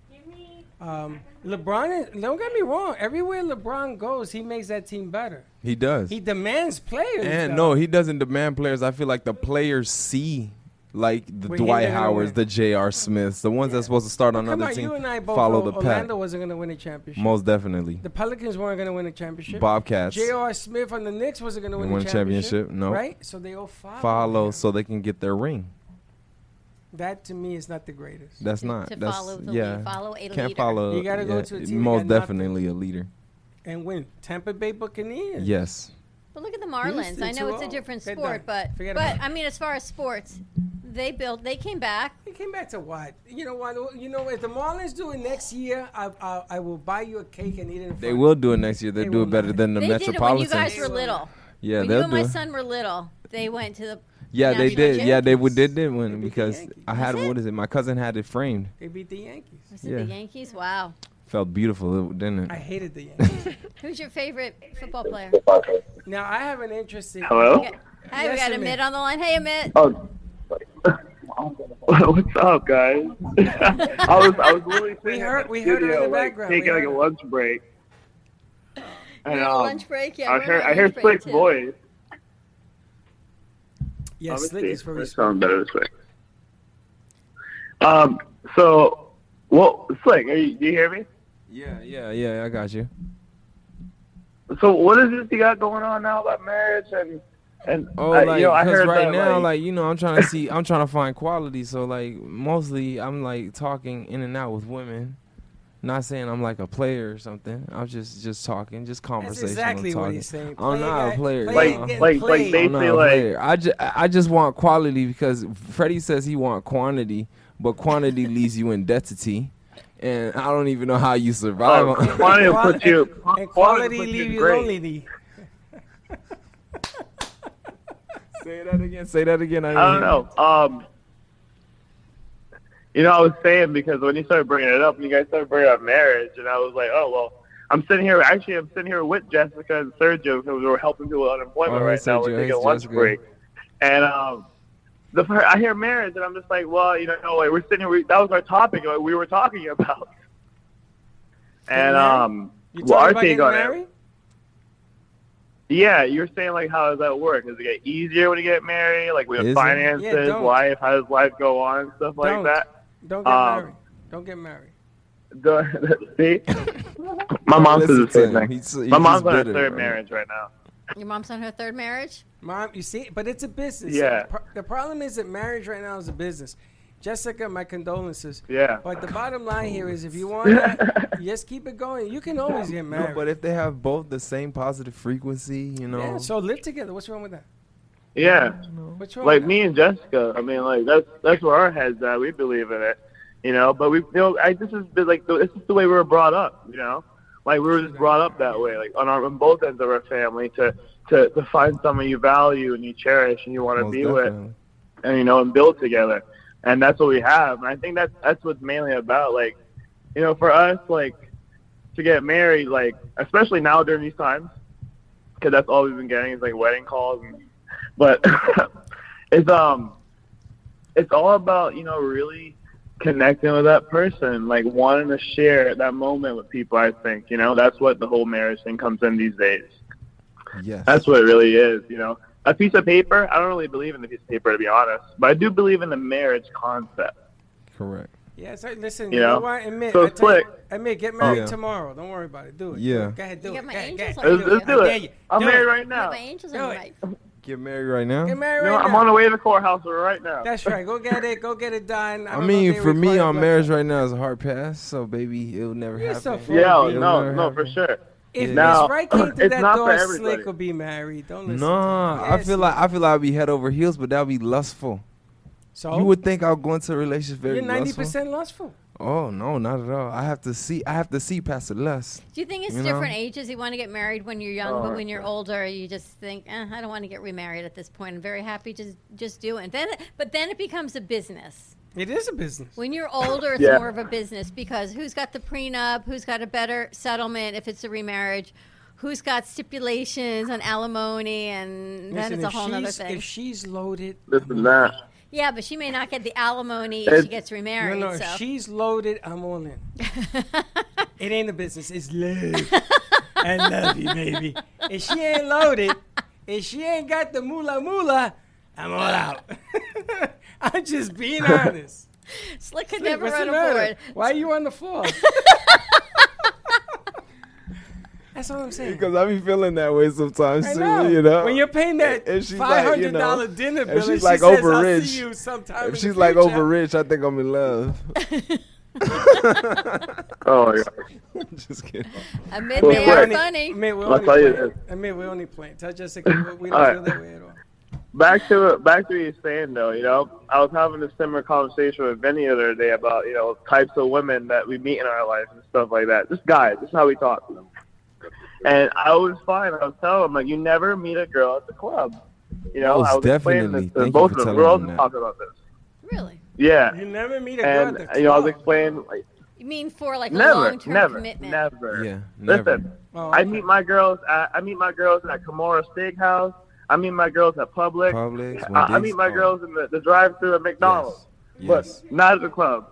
Um, LeBron, is, don't get me wrong. Everywhere LeBron goes, he makes that team better. he does. He demands players. and though. no, he doesn't demand players. I feel like the players see like the When he Dwight didn't Howards, the J.R. Smiths, the ones that's supposed to start on Come another on, team. you and I both follow the Orlando pack. wasn't going to win a championship. Most definitely. The Pelicans weren't going to win a championship. Bobcats. J.R. Smith on the Knicks wasn't going to win, Win a a championship. championship, no. Right? So they all follow. Follow so they can get their ring. That to me is not the greatest. That's not. to that's, follow the yeah. lead, follow a Can't leader. follow. You gotta go yeah, to a team Most got nothing. definitely a leader. And win. Tampa Bay Buccaneers. Yes. But look at the Marlins. Houston, I know it's a different They're sport, done. but Forget but about. I mean, as far as sports, they built. They came back. They came back to what? You know what? You know, if the Marlins do it next year, I, I, I will buy you a cake and eat it in They front will do it next year. They, They do will it better not. than the they did it when you guys were little. Yeah, when they'll you and my it. son were little, they went to the. Yeah, they national did. Yeah, they would champions. did did win because I had Was it? what is it? My cousin had it framed. They beat the Yankees. Was it Yeah. the Yankees? Wow. Felt beautiful, didn't it? I hated the Yankees. Who's your favorite football player? now I have an interesting. Hello? Hey, we got Amit. Amit on the line. Hey, Amit. Oh, what's up, guys? I was I was literally We sitting heard- in the we heard it in the like, background. We taking like a lunch break. And um, lunch break? Yeah, I we're heard I heard lunch break, Slick's too. voice. Yeah, Let me Slick is very That sounds better this way. Um. So, what Slick? Are you, do you hear me? Yeah, yeah, yeah. I got you. So, what is this you got going on now about marriage and and Oh, uh, like you know I 'cause heard right that, now, like, like you know, I'm trying to see, I'm trying to find quality. So like mostly, I'm like talking in and out with women. Not saying I'm like a player or something. I'm just just talking, just conversational exactly what he's saying. I'm not guy- a player. player no. getting like like played. I'm basically like player. I just I just want quality because Freddie says he want quantity, but quantity leaves you in debtity, and I don't even know how you survive. Oh, on- quantity will put you and quality quality will put leave in you great. lonely. say that again. Say that again. I don't know. Um, you know, I was saying because when you started bringing it up, and you guys started bringing up marriage, and I was like, oh well. I'm sitting here. Actually, I'm sitting here with Jessica and Sergio because we're helping people with unemployment Oh, hey, right now. We're Sergio. taking Hey, a lunch Jessica. break, and um, the fir- I hear marriage, and I'm just like, well, you know, like, we're sitting here. We, that was our topic. Like, we were talking about, and married? um, You well, talking our about take getting on it. married? Yeah, you're saying like how does that work? Does it get easier when you get married? Like with Is it? finances, Yeah, don't. life, how does life go on, and stuff like Don't. that. Don't get Um, married. Don't get married. The- See, my mom says the same thing. He's- my mom's on her third right? marriage right now. Your mom's on her third marriage. Mom, you see, but it's a business. Yeah. The problem is that marriage right now is a business. Jessica, my condolences. Yeah. But the bottom line here is if you want that, just keep it going. You can always get No, married. but if they have both the same positive frequency, you know. yeah, so live together. What's wrong with that? Yeah. What's wrong? Like me and Jessica, I mean, like that's that's where our heads at. We believe in it, you know. But we, you know, I, this is like this is the way we were brought up, you know. Like we were just brought up that way, like on our on both ends of our family, to to to find someone you value and you cherish and you want to be definitely. with, and you know, and build together. And that's what we have. And I think that's that's what's mainly about. Like, you know, for us, like to get married, like especially now during these times, because that's all we've been getting is like wedding calls. And, but it's um, it's all about you know really connecting with that person, like wanting to share that moment with people. I think you know that's what the whole marriage thing comes in these days. Yes. That's what it really is. You know, a piece of paper. I don't really believe in the piece of paper to be honest, but I do believe in the marriage concept. Correct. Yeah, so listen, You you, know, know? what? Amit, So I tell you- Amit, get oh, married Yeah. tomorrow. Don't worry about it. Do it. Yeah. Go ahead, do You it. got my Go ahead, angels go ahead. Let's, let's I do dare it. you. I'm Do married it. right You got now. my angels Do on it. right. Get married right now. Get married You know, right I'm on the way to the courthouse right now. That's right. Go get it. Go get it done. I, don't mean, for me, on marriage right now is a hard pass. So, baby, it'll never You're happen. so full Yeah, of it. no, never no, for sure. If Now, Miss Right came through that door, everybody. Slick will be married. Don't listen. Nah, to I feel like I feel like I'd be head over heels, but that'd be lustful. so. You would think I'll go into a relationship very You're ninety lustful. percent lustful. Oh no, not at all. I have to see. I have to see past the lust. Do you think it's You know? different ages? You want to get married when you're young, but Oh, when you're older, you just think, eh, I don't want to get remarried at this point. I'm very happy just just do it. Then, but then it becomes a business. It is a business. When you're older, it's Yeah. more of a business because who's got the prenup? Who's got a better settlement if it's a remarriage? Who's got stipulations on alimony? And then Listen, it's a whole other thing. if she's loaded, This and that. Yeah, but she may not get the alimony if she gets remarried. no. If so. she's loaded, I'm all in. it ain't a business. It's love. I love you, baby. If she ain't loaded, if she ain't got the moolah moolah, I'm all out. I'm just being honest. Slick could Slick, never run a matter? board. Why are you on the floor? That's all I'm saying. Because I be feeling that way sometimes I too. know. You know, When you're paying that And she's five like, you know, dollar dinner if bill, she's and like she says, over I'll rich, see you sometime in if the she's like future." over rich, I think I'm in love. Oh yeah. Just kidding. Amit well, they are Amit, funny. Amit we're I'll only tell you playing. this. Amit we're only playing. Tell Jessica we- we don't All right. feel that way at all. Back to back to what you're saying though, you know, I was having a similar conversation with Vinny the other day about, you know, types of women that we meet in our life and stuff like that. Just guys, this is how we talk. And I was fine. I was telling him like you never meet a girl at the club. You know, Most I was explaining definitely. this to Thank both of them. We're all them just that. talking about this. Really? Yeah. You never meet a girl And at the club. you know, I was explaining like You mean for like a never, long-term never, commitment? never. Yeah, never. Listen, Oh, I meet my girls. At, I meet my girls at Kimura Steakhouse. I meet my girls at Publix. Publix, I, I meet my oh. girls in the, the drive-through at McDonald's, Yes. but not at the club.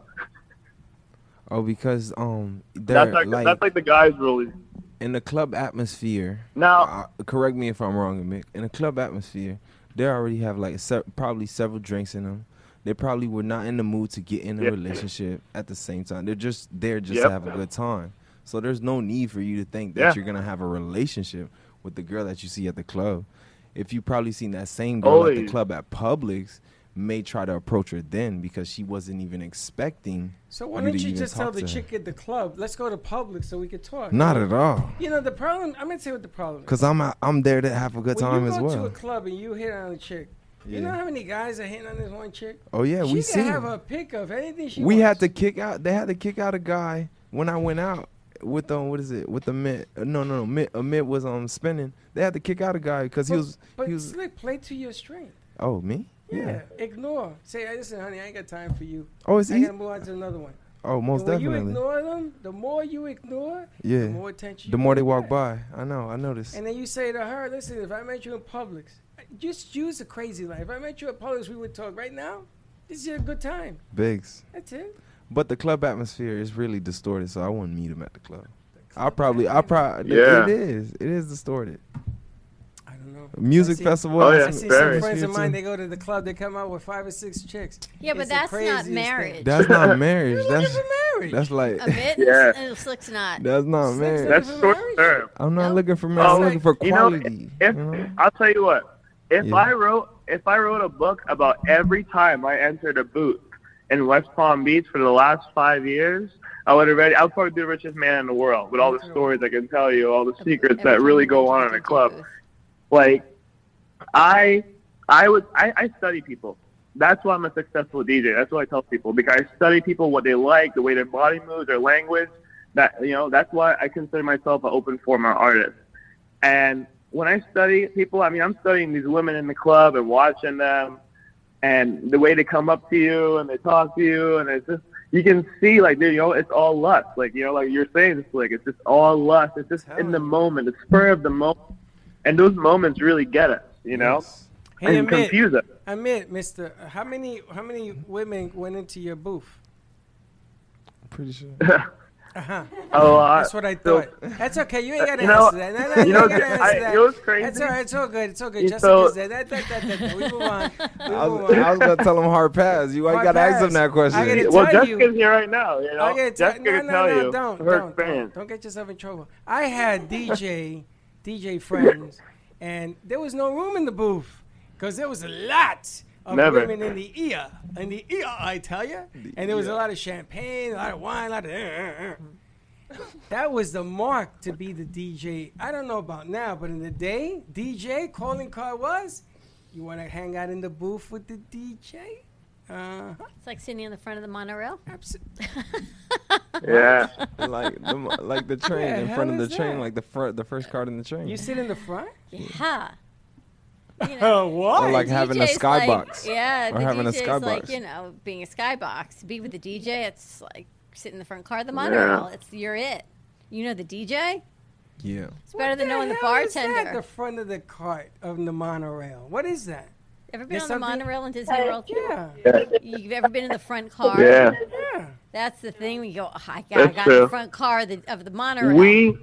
Oh, because um, they're That's like, like, that's like the guys' rule. in the club atmosphere. Now, uh, correct me if I'm wrong, Mick. In the club atmosphere, they already have like se- probably several drinks in them. They probably were not in the mood to get in a Yeah. relationship at the same time. They're just there just Yep. to have a good time. So there's no need for you to think that Yeah. you're gonna have a relationship with the girl that you see at the club. If you probably seen that same girl at the club at Publix, may try to approach her then because she wasn't even expecting. So why don't to you just tell the to her. chick at the club, let's go to Publix so we could talk? Not at all. You know the problem. I'm gonna tell you what the problem is. Cause I'm out, I'm there to have a good when time you as go well. to a club and you hit on a chick, you know how many guys are hitting on this one chick? Oh yeah, she we can seen. have it. a pick of anything she we wants. had to kick out. They had to kick out a guy when I went out with um what is it with the mid? uh, No, no, no. Mid, a mid was um spinning. They had to kick out a guy because he was But he was. slick, play to your strength. Oh me? Yeah. Ignore. Say, listen, honey, I ain't got time for you. Oh, it's I easy- gotta move on to another one. Oh, most when definitely. you ignore them, the more you ignore, yeah. the more attention. The more they walk by, I know. I noticed. And then you say to her, listen, if I met you in Publix, just use a crazy life. If I met you at Publix, we would talk. Right now, this is a good time. Bigs. That's it. But the club atmosphere is really distorted, so I wouldn't meet him at the club. I'll probably, I'll probably, Yeah. it is, it is distorted. I don't know. Music I see- festival. Oh, I yeah, see very. some friends of mine. They go to the club. They come out with five or six chicks. Yeah, but It's the that's not craziest thing. marriage. That's not marriage. That's looking marriage. that's like Amit, Yeah. and Slick's not. that's not Slick's marriage. That's short marriage? term. I'm not No. looking for marriage. I'm Oh, looking for you know, quality. if you know? I'll tell you what, if Yeah. I wrote if I wrote a book about every time I entered a booth in West Palm Beach for the last five years, I would have read. I would probably be the richest man in the world with all the stories I can tell you, all the secrets that really go on in a club. Like, I I would I, I study people. That's why I'm a successful DJ. That's what I tell people because I study people, what they like, the way their body moves, their language. That you know, that's why I consider myself an open format artist. And when I study people, I mean, I'm studying these women in the club and watching them, and the way they come up to you and they talk to you, and it's just you can see like you know it's all lust. Like you know, like you're saying, it's like it's just all lust. It's just in the moment, the spur of the moment, and those moments really get us. You know, Hey, and Amit, confuse us. Amit, Mister, how many how many women went into your booth? Pretty sure. Uh-huh. A lot. That's what I So- thought. That's okay. You ain't gotta You know- answer that. No, no, you you, know, ain't gotta I- answer you that. know what's crazy? That's all right. It's all good. It's all good. You Jessica so- said that, that, that, that, that. We move on. We I move was, on. I was gonna tell him hard pass. You ain't gotta ask him that question. I gotta Well, tell Jessica's you. here right now. You know, I gotta tell- Jessica no, no, tell no, you don't, her don't, experience. Don't, don't get yourself in trouble. I had DJ, DJ friends, and there was no room in the booth because there was a lot of Never. women in the ear, in the ear, I tell you, and there was a lot of champagne, a lot of wine, a lot of. Uh, uh, uh. That was the mark to be the DJ. I don't know about now, but in the day, DJ calling card was, you want to hang out in the booth with the DJ? Uh, It's like sitting in the front of the monorail. Yeah. like the, like the train the in front of the is train, that? like the front, the first card in the train. you sit in the front? Yeah. Oh, what? Or like having a skybox. Like, yeah, Or the having a skybox. like you know being a skybox. Be with the DJ. It's like sit in the front car of the monorail. It's you're it. You know the DJ. Yeah. It's better than knowing the hell is that, bartender. the front of the cart of the monorail. What is that? Ever been There's on the something- monorail in Disney World? Yeah. You've ever been in the front car? Yeah. Yeah. That's the thing. We go. Oh, I got, I got true. the front car of the, of the monorail. We.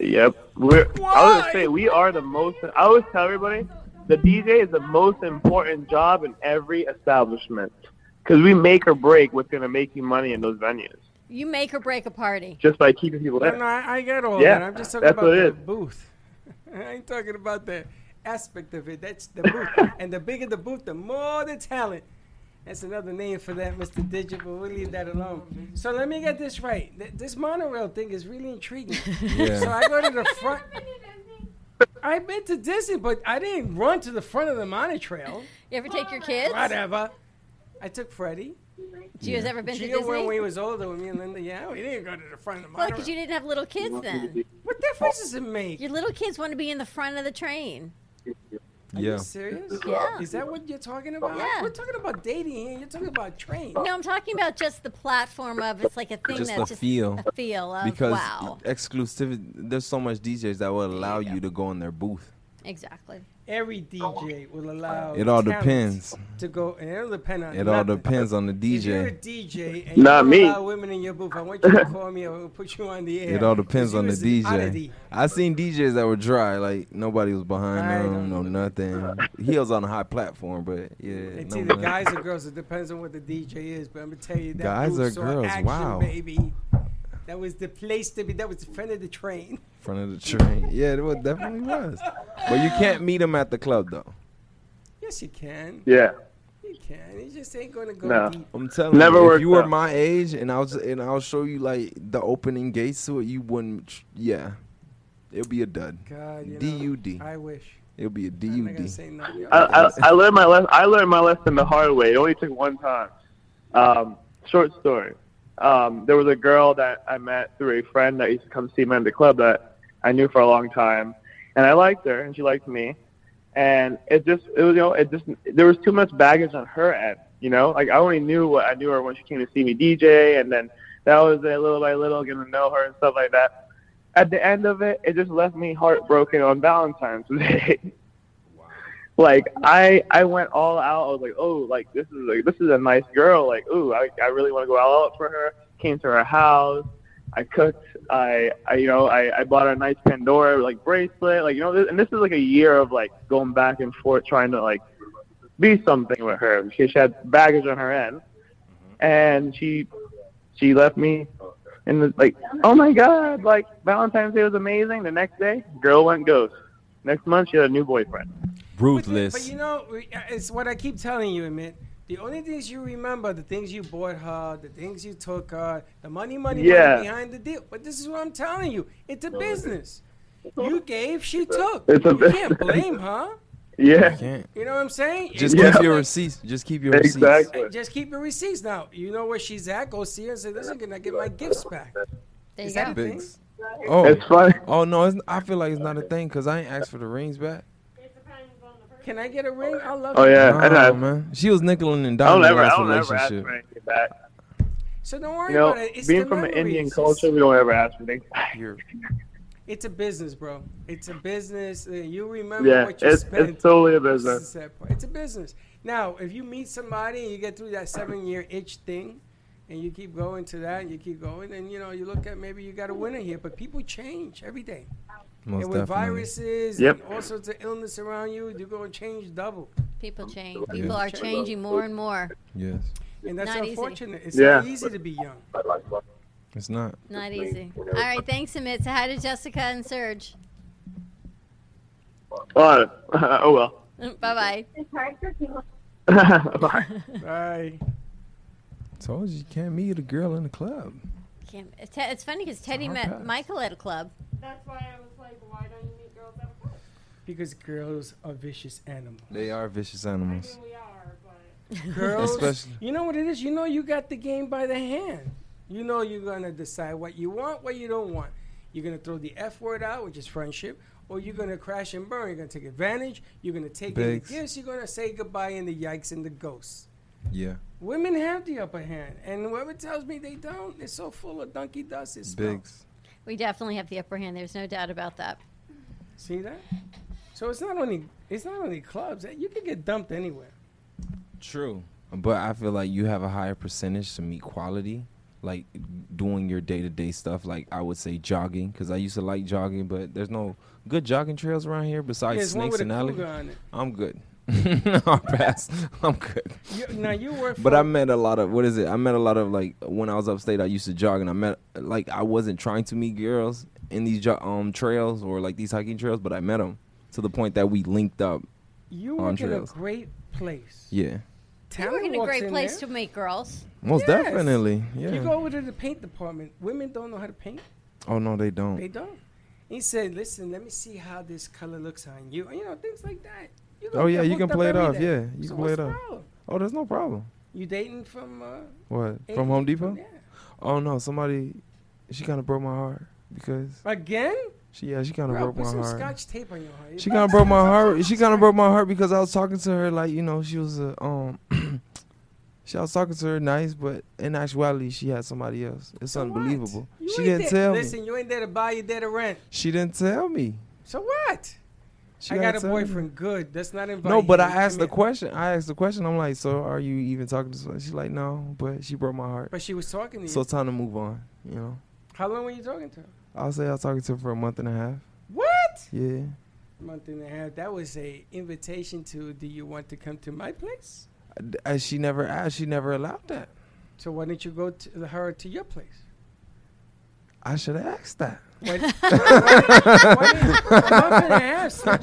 Yep. We're, I was gonna say we are the most. I always tell everybody the DJ is the most important job in every establishment because we make or break what's gonna make you money in those venues you make or break a party. just by keeping people No, there. no, I, I get all Yeah, that. I'm just talking about the is. booth. I ain't talking about the aspect of it. That's the booth. and the bigger the booth, the more the talent. That's another name for that, Mr. Digit, but we'll leave that alone. So let me get this right. Th- This monorail thing is really intriguing. Yeah. So I go to the front. I've been to Disney, but I didn't run to the front of the monorail. You ever take your kids? Whatever. I took Freddie. Gio's ever been to Gio when Disney? we was older with me and Linda. Yeah, we didn't go to the front of the Well, monorail. because you didn't have little kids then. What difference does it make? Your little kids want to be in the front of the train. Are Yeah. you serious? Yeah. Is that what you're talking about? Yeah. We're talking about dating here. You're talking about train. No, I'm talking about just the platform of it's like a thing Just that's the just feel. a feel of Because wow. exclusivity, there's so much DJs that will allow you to go in their booth. Exactly. Every DJ will allow. It all depends. To go, and it'll depend on. It all nothing. depends on the If you're a DJ. DJ and Not you me. allow women in your booth, I want you to call me and we'll put you on the air. It all depends on the DJ. oddity. I seen DJs that were dry, like nobody was behind I them, no nothing. He was on a high platform, but yeah, It's no either man. guys or girls. It depends on what the DJ is. But I'm gonna tell you that Guys booth or girls? action, Wow. baby. That was the place to be. That was the front of the train. Front of the train. Yeah, it was, definitely was. But you can't meet him at the club though. Yes, you can. Yeah. You can. You just ain't gonna go No. deep. I'm telling Never you, if worked you were out. my age and I was and I'll show you like the opening gates to it, you wouldn't. Yeah, it'll be a dud. God, D U D. I wish. It'll be a D I'm U not gonna D. say nothing. I, I, I learned my lesson. I learned my lesson the hard way. It only took one time. Um, short story. Um, there was a girl that I met through a friend that used to come see me at the club that I knew for a long time, and I liked her, and she liked me, and it just it was you know it just there was too much baggage on her end. You know, like I only knew what I knew her when she came to see me DJ, and then that was it, little by little, getting to know her and stuff like that. At the end of it, it just left me heartbroken on Valentine's Day. like I I went all out. I was like, oh, like this is like this is a nice girl. Like, ooh, I I really want to go all out for her. Came to her house. I cooked. I I you know I I bought her a nice Pandora like bracelet. Like you know, this, and this is like a year of like going back and forth trying to like be something with her. She, she had baggage on her end, and she she left me. And the, like, oh my God! Like Valentine's Day was amazing. The next day, girl went ghost. Next month, she had a new boyfriend. Ruthless. But you know, uh, it's what I keep telling you, Amit. The only things you remember, the things you bought her, the things you took her, the money, money, Yeah. money behind the deal. But this is what I'm telling you. It's a business. You gave, she took. It's a you bit- can't blame her. Yeah. Can't. You know what I'm saying? Just It's keep your receipts. Just keep your receipts. Exactly. Uh, just keep your receipts now. You know where she's at. Go see her and say, "Listen, can I get my gifts back?" There Is you that go. a thing? Oh, It's funny. Oh no, it's, I feel like it's not a thing because I ain't asked for the rings back. Can I get a ring? Oh, I love Oh you. yeah, I Nah, have. man. She was nickeling and I'll diming the never, last I'll never ask relationship. for anything back. So don't worry You know, about it. It's being the from an Indian culture, we don't ever ask for things. It's a business, bro. It's a business. You remember Yeah, what you it's spent. it's totally a business. the sad part. It's a business. Now, if you meet somebody and you get through that seven-year itch thing, and you keep going to that, and you keep going, and you know you look at maybe you got a winner here. But people change every day, Most and with definitely. viruses Yep. and all sorts of illness around you, you're going to change double. People change. Yeah. People are changing more and more. Yes, And that's Not easy. unfortunate. It's Yeah. not easy to be young. it's not. Not easy. All right, thanks, Amit. So, how did Jessica and Serge. Oh, oh well. Bye bye. Bye. Bye. Told you you can't meet a girl in the club. Can't- It's it's funny because Teddy met pass. Michael at a club. That's why I was like, why don't you meet girls at a club? Because girls are vicious animals. They are vicious I animals. mean, we are, but Girls, Especially- you know what it is. You know you got the game by the hand. You know you're gonna decide what you want, what you don't want. You're gonna throw the F word out, which is friendship, or you're gonna crash and burn. You're gonna take advantage. You're gonna take in the gifts. You're gonna say goodbye in the yikes and the ghosts. Yeah, Women have the upper hand, and whoever tells me they don't, they're so full of donkey dust. It's bigs. We definitely have the upper hand. There's no doubt about that. See that? So it's not only it's not only clubs. Eh, you can get dumped anywhere. True, but I feel like you have a higher percentage to meet quality, like doing your day to day stuff. Like I would say jogging, because I used to like jogging, but there's no good jogging trails around here besides There's one Snakes and Alley. cougar on it. I'm good. I'll pass. I'm good. You, now you work. But I met a lot of what is it? I met a lot of like when I was upstate. I used to jog, and I met like I wasn't trying to meet girls in these jo- um trails or like these hiking trails, but I met them to the point that we linked up. you on work in a great place. Yeah, You Talent work in a great in place there. to meet girls. most Yes. definitely. Yeah. You go over to the paint department. Women don't know how to paint. oh no, they don't. They don't. He said, "Listen, let me see how this color looks on you." You know things like that. You Oh yeah, you can play it off. day. Yeah, you So can play it off. problem? Oh, there's no problem. You dating from? Uh, What from Home Depot? yeah. Oh no, somebody. She kind of broke my heart because again? she yeah she kind of Bro, broke put my some heart. scotch tape on your heart. She kind of broke my heart. She kind of broke my heart because I was talking to her like you know she was a um. she I was talking to her nice, but in actuality she had somebody else. It's So unbelievable. You She didn't there- tell Listen, me. you ain't there to buy. You're there to rent. She didn't tell me. So what? She I got a gotta me. boyfriend. Good. That's not inviting. No, but I asked the question. I asked the question. I'm like, so are you even talking to? Someone? She's like, no, but she broke my heart. But she was talking to you. So time to move on. You know, How long were you talking to her? I'll say I was talking to her for a month and a half. What? Yeah. month and a half. That was a invitation to. Do you want to come to my place? As she never asked, she never allowed that. So why didn't you go to her to your place? I should have asked that. What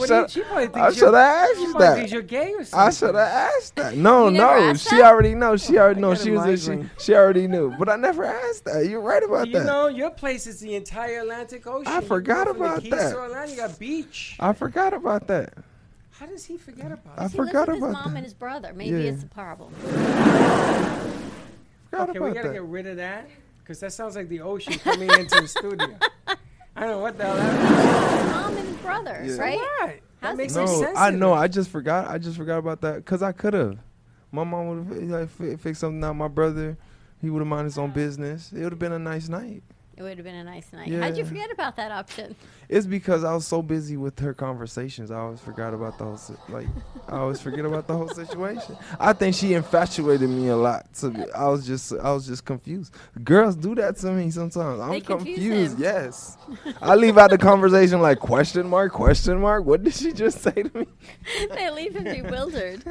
do you- she probably thinks I you're- should have asked you that. you're gay or I should have asked that. No, no, she that? already knows. She already knows. She was. She, she already knew. But I never asked that. You're right about Do you that. know your place is the entire Atlantic Ocean. I forgot about the Keys that. To Orlando, you got beach. I forgot about that. How does he forget about I forgot about his mom that. and his brother. Maybe Yeah. it's a problem. Forgot okay, we gotta that. get rid of that because that sounds like the ocean coming into the studio. I don't know what the hell that His mom and his brother, Yeah. right? was. That How's makes no No, sense. I know. I just forgot. I just forgot about that because I could have. My mom would have like, fi- fixed something out. My brother, he would have minded his own business. It would have been a nice night. It would have been a nice night. How'd you forget about that option? It's because I was so busy with her conversations. I always forgot about the whole si- like. I always forget about the whole situation. I think she infatuated me a lot. To be, I was just I was just confused. Girls do that to me sometimes. I'm They confused. him. Yes. I leave out the conversation like question mark question mark. What did she just say to me? they leave him bewildered.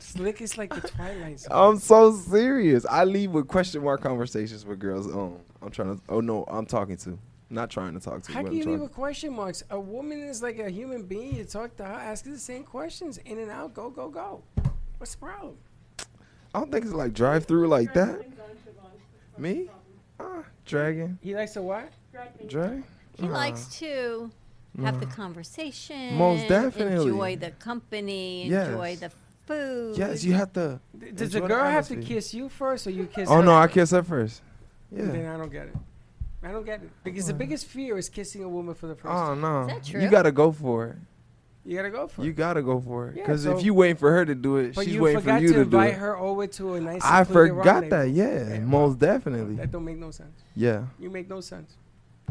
Slick is like the Twilight Zone. I'm so serious. I leave with question mark conversations with girls. Um, I'm trying to. Oh no, I'm talking to. Not trying to talk to. How but can you leave trying- with question marks? A woman is like a human being. You talk to her, ask her the same questions, in and out, go, go, go. What's the problem? I don't think it's like drive through like that. Me? Ah, dragon. He likes to what? Drag? He Uh-uh. likes to have the conversation. Most definitely. Enjoy the company. Yes. Enjoy the food. Yes, you have to. Does the enjoy girl have to kiss you first, or you kiss? Oh her no, I kiss her first. Then Yeah. I don't get it. I don't get it because the biggest fear is kissing a woman for the first Oh time. no. that true? You gotta go for it. You gotta go for it. You it. gotta go for it. Yeah, Because so- if you waiting for her to do it, But she's you waiting for forgot you to to do invite it. her over to a nice. I secluded forgot that. rendezvous. Yeah, most definitely. That don't make no sense. Yeah. You make no sense.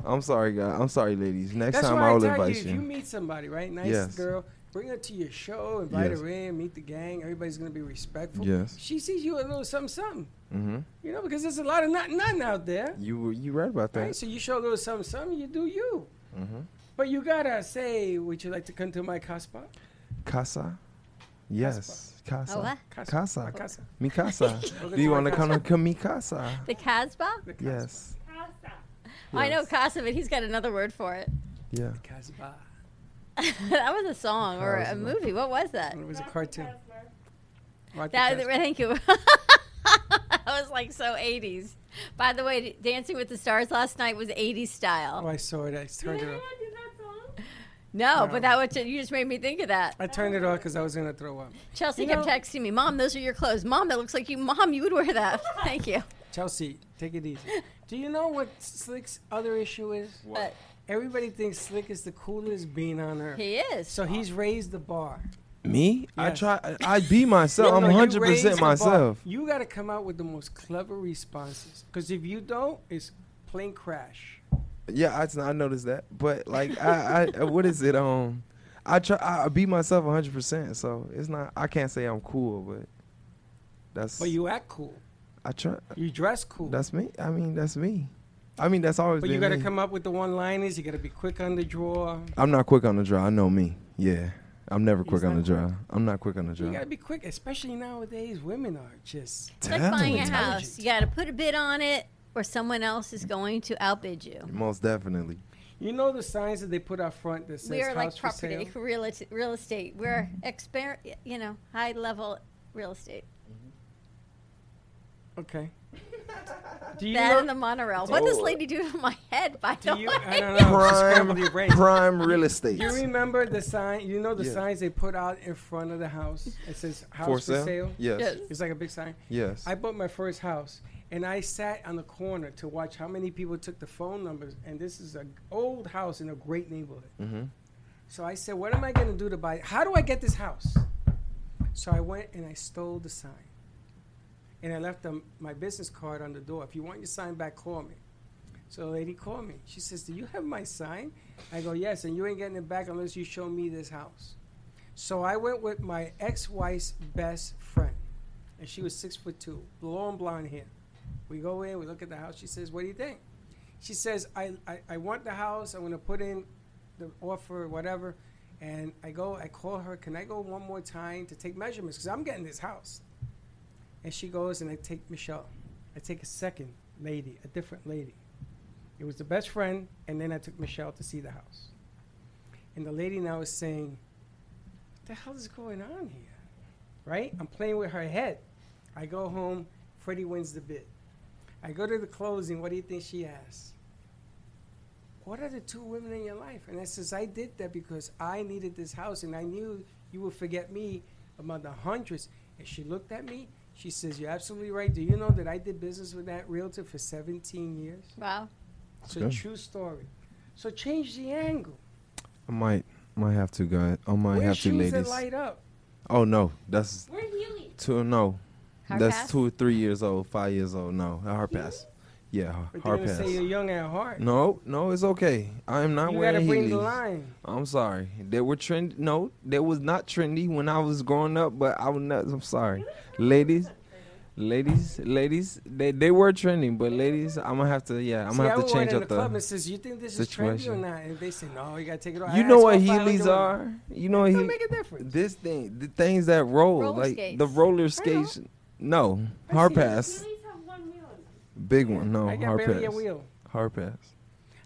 I'm sorry, guys. I'm sorry, ladies. Next That's time why I I will tell invite you, you. if you meet somebody, right, nice Yes. girl, bring her to your show, invite Yes. her in, meet the gang. Everybody's gonna be respectful. Yes. She sees you a little something, something. mm-hmm. You know, because there's a lot of nothing, nothing out there. You were- you right about Right? that. So you show a little something, something. You do you. Mm-hmm. But you gotta say, would you like to come to my caspa? Casa. Yes. Casa. Oh, what? Casa. Casa. Mi casa. Do you want to come to casa. come mi casa? The Casbah? Yes. I know Yes. Casa, but he's got another word for it. Yeah. Casbah. that was a song or a Casbah. movie. What was that? It was a cartoon. Martha That, Casbah. thank you. that was like so 80s. By the way, Dancing with the Stars last night was 80s style. Oh, I saw it. I turned it off. No, No. but that was, you just made me think of that. I turned it off because I was gonna throw up. Chelsea You kept know- texting me, Mom, those are your clothes. Mom, that looks like you. Mom, you would wear that. Thank you. Chelsea, take it easy. Do you know what Slick's other issue is? What? Everybody thinks Slick is the coolest being on earth. He is. So he's raised the bar. Me? I try. I, I be myself. No, I'm 100 percent myself. You got to come out with the most clever responses. Because if you don't, it's plane crash. Yeah, I, I noticed that. But like, I, I what is it? Um, I try. I be myself 100. percent So it's not. I can't say I'm cool, but that's. But you act cool. I try. You dress cool. That's me. I mean, that's me. I mean, that's always but been you got to come up with the one-liners. You got to be quick on the draw. I'm not quick on the draw. I know me. Yeah, I'm never quick on the not draw. I'm not quick on the draw. You got to be quick, especially nowadays. Women are just. It's like buying a house. You got to put a bid on it, or someone else is going to outbid you. Most definitely. You know the signs that they put out front that says We are like property, real, est- real estate. We're exper- you know, high level real estate. Okay. Do you that know? and the monorail. What does Oh. lady do to my head? By the do you, way, I don't know. just scrambled your brain. prime real estate. Do you remember the sign? You know the Yeah. signs they put out in front of the house. It says "House For for, sale? sale." Yes. Yes. It's like a big sign. Yes. I bought my first house, and I sat on the corner to watch how many people took the phone numbers. And this is an old house in a great neighborhood. Mm-hmm. So I said, "What am I going to do to buy? How do I get this house?" So I went and I stole the sign, and I left them my business card on the door. If you want your sign back, call me. So the lady called me. She says, "Do you have my sign?" I go, "Yes," and you ain't getting it back unless you show me this house. So I went with my ex-wife's best friend, and she was six foot two, long blonde hair. We go in, we look at the house. She says, "What do you think?" She says, "I I, I want the house. I'm going to put in the offer, whatever." And I go, I call her. Can I go one more time to take measurements? Because I'm getting this house. And she goes, and I take Michelle. I take a second lady, a different lady. It was the best friend, and then I took Michelle to see the house. And the lady now is saying, What the hell is going on here? Right? I'm playing with her head. I go home, Freddie wins the bid. I go to the closing, what do you think she asks? What are the two women in your life? And I says, I did that because I needed this house and I knew you would forget me among the hundreds. And she looked at me. She says, You're absolutely right. Do you know that I did business with that realtor for 17 years? Wow. It's a true story. So change the angle. I might might have to, go. I might Wear have to, shoes that ladies. light up. Oh no, that's We're healing. two. No, Hard that's pass? two or three years old, five years old. No, a hard pass. Yeah, But hard pass. say you're young at heart. No, no, it's okay. I am not You wearing gotta bring Heelys. the line. I'm sorry. They were trend. No, they was not trendy when I was growing up. But I was not. I'm sorry, ladies, ladies, ladies. They they were trending, but ladies, I'm gonna have to. Yeah, I'm See, gonna I have would to change in up the club and says, "You think this is trendy or not?" And they say, "No, you gotta take it off." You I know what all 500 Heelys women. are? You know what Don't he, make a difference. This thing, the things that roll, Roller like skates. the roller skates. No, hard pass. Big one. No, I got hard barely a wheel. Hard pass.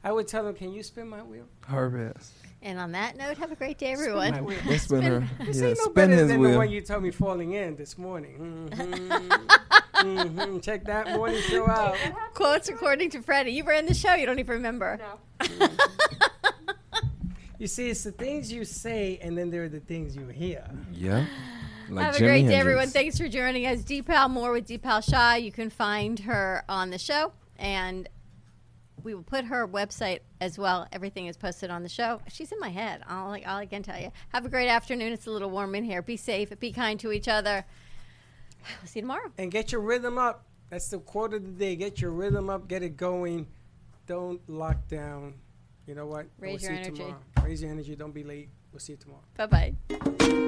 I would tell them, "Can you spin my wheel?" Hard pass. And on that note, have a great day, Spin everyone. my wheel. Let's spin her. This Yeah, ain't no spin better his than the one you told me falling in this morning. Mm-hmm. mm-hmm. Check that morning show out. Quotes according to Freddie. You ran the show. You don't even remember. No. You see, it's the things you say, and then there are the things you hear. Yeah. Like Have a Jimi great day, everyone. Thanks for joining us. Dipal Moore with Dipal Shah. You can find her on the show, and we will put her website as well. Everything is posted on the show. She's in my head. All, I- all I can tell you. Have a great afternoon. It's a little warm in here. Be safe. Be kind to each other. We'll see you tomorrow. And get your rhythm up. That's the quote of the day. Get your rhythm up. Get it going. Don't lock down. You know what? Raise we'll your see you energy. tomorrow. Raise your energy. Don't be late. We'll see you tomorrow. Bye bye.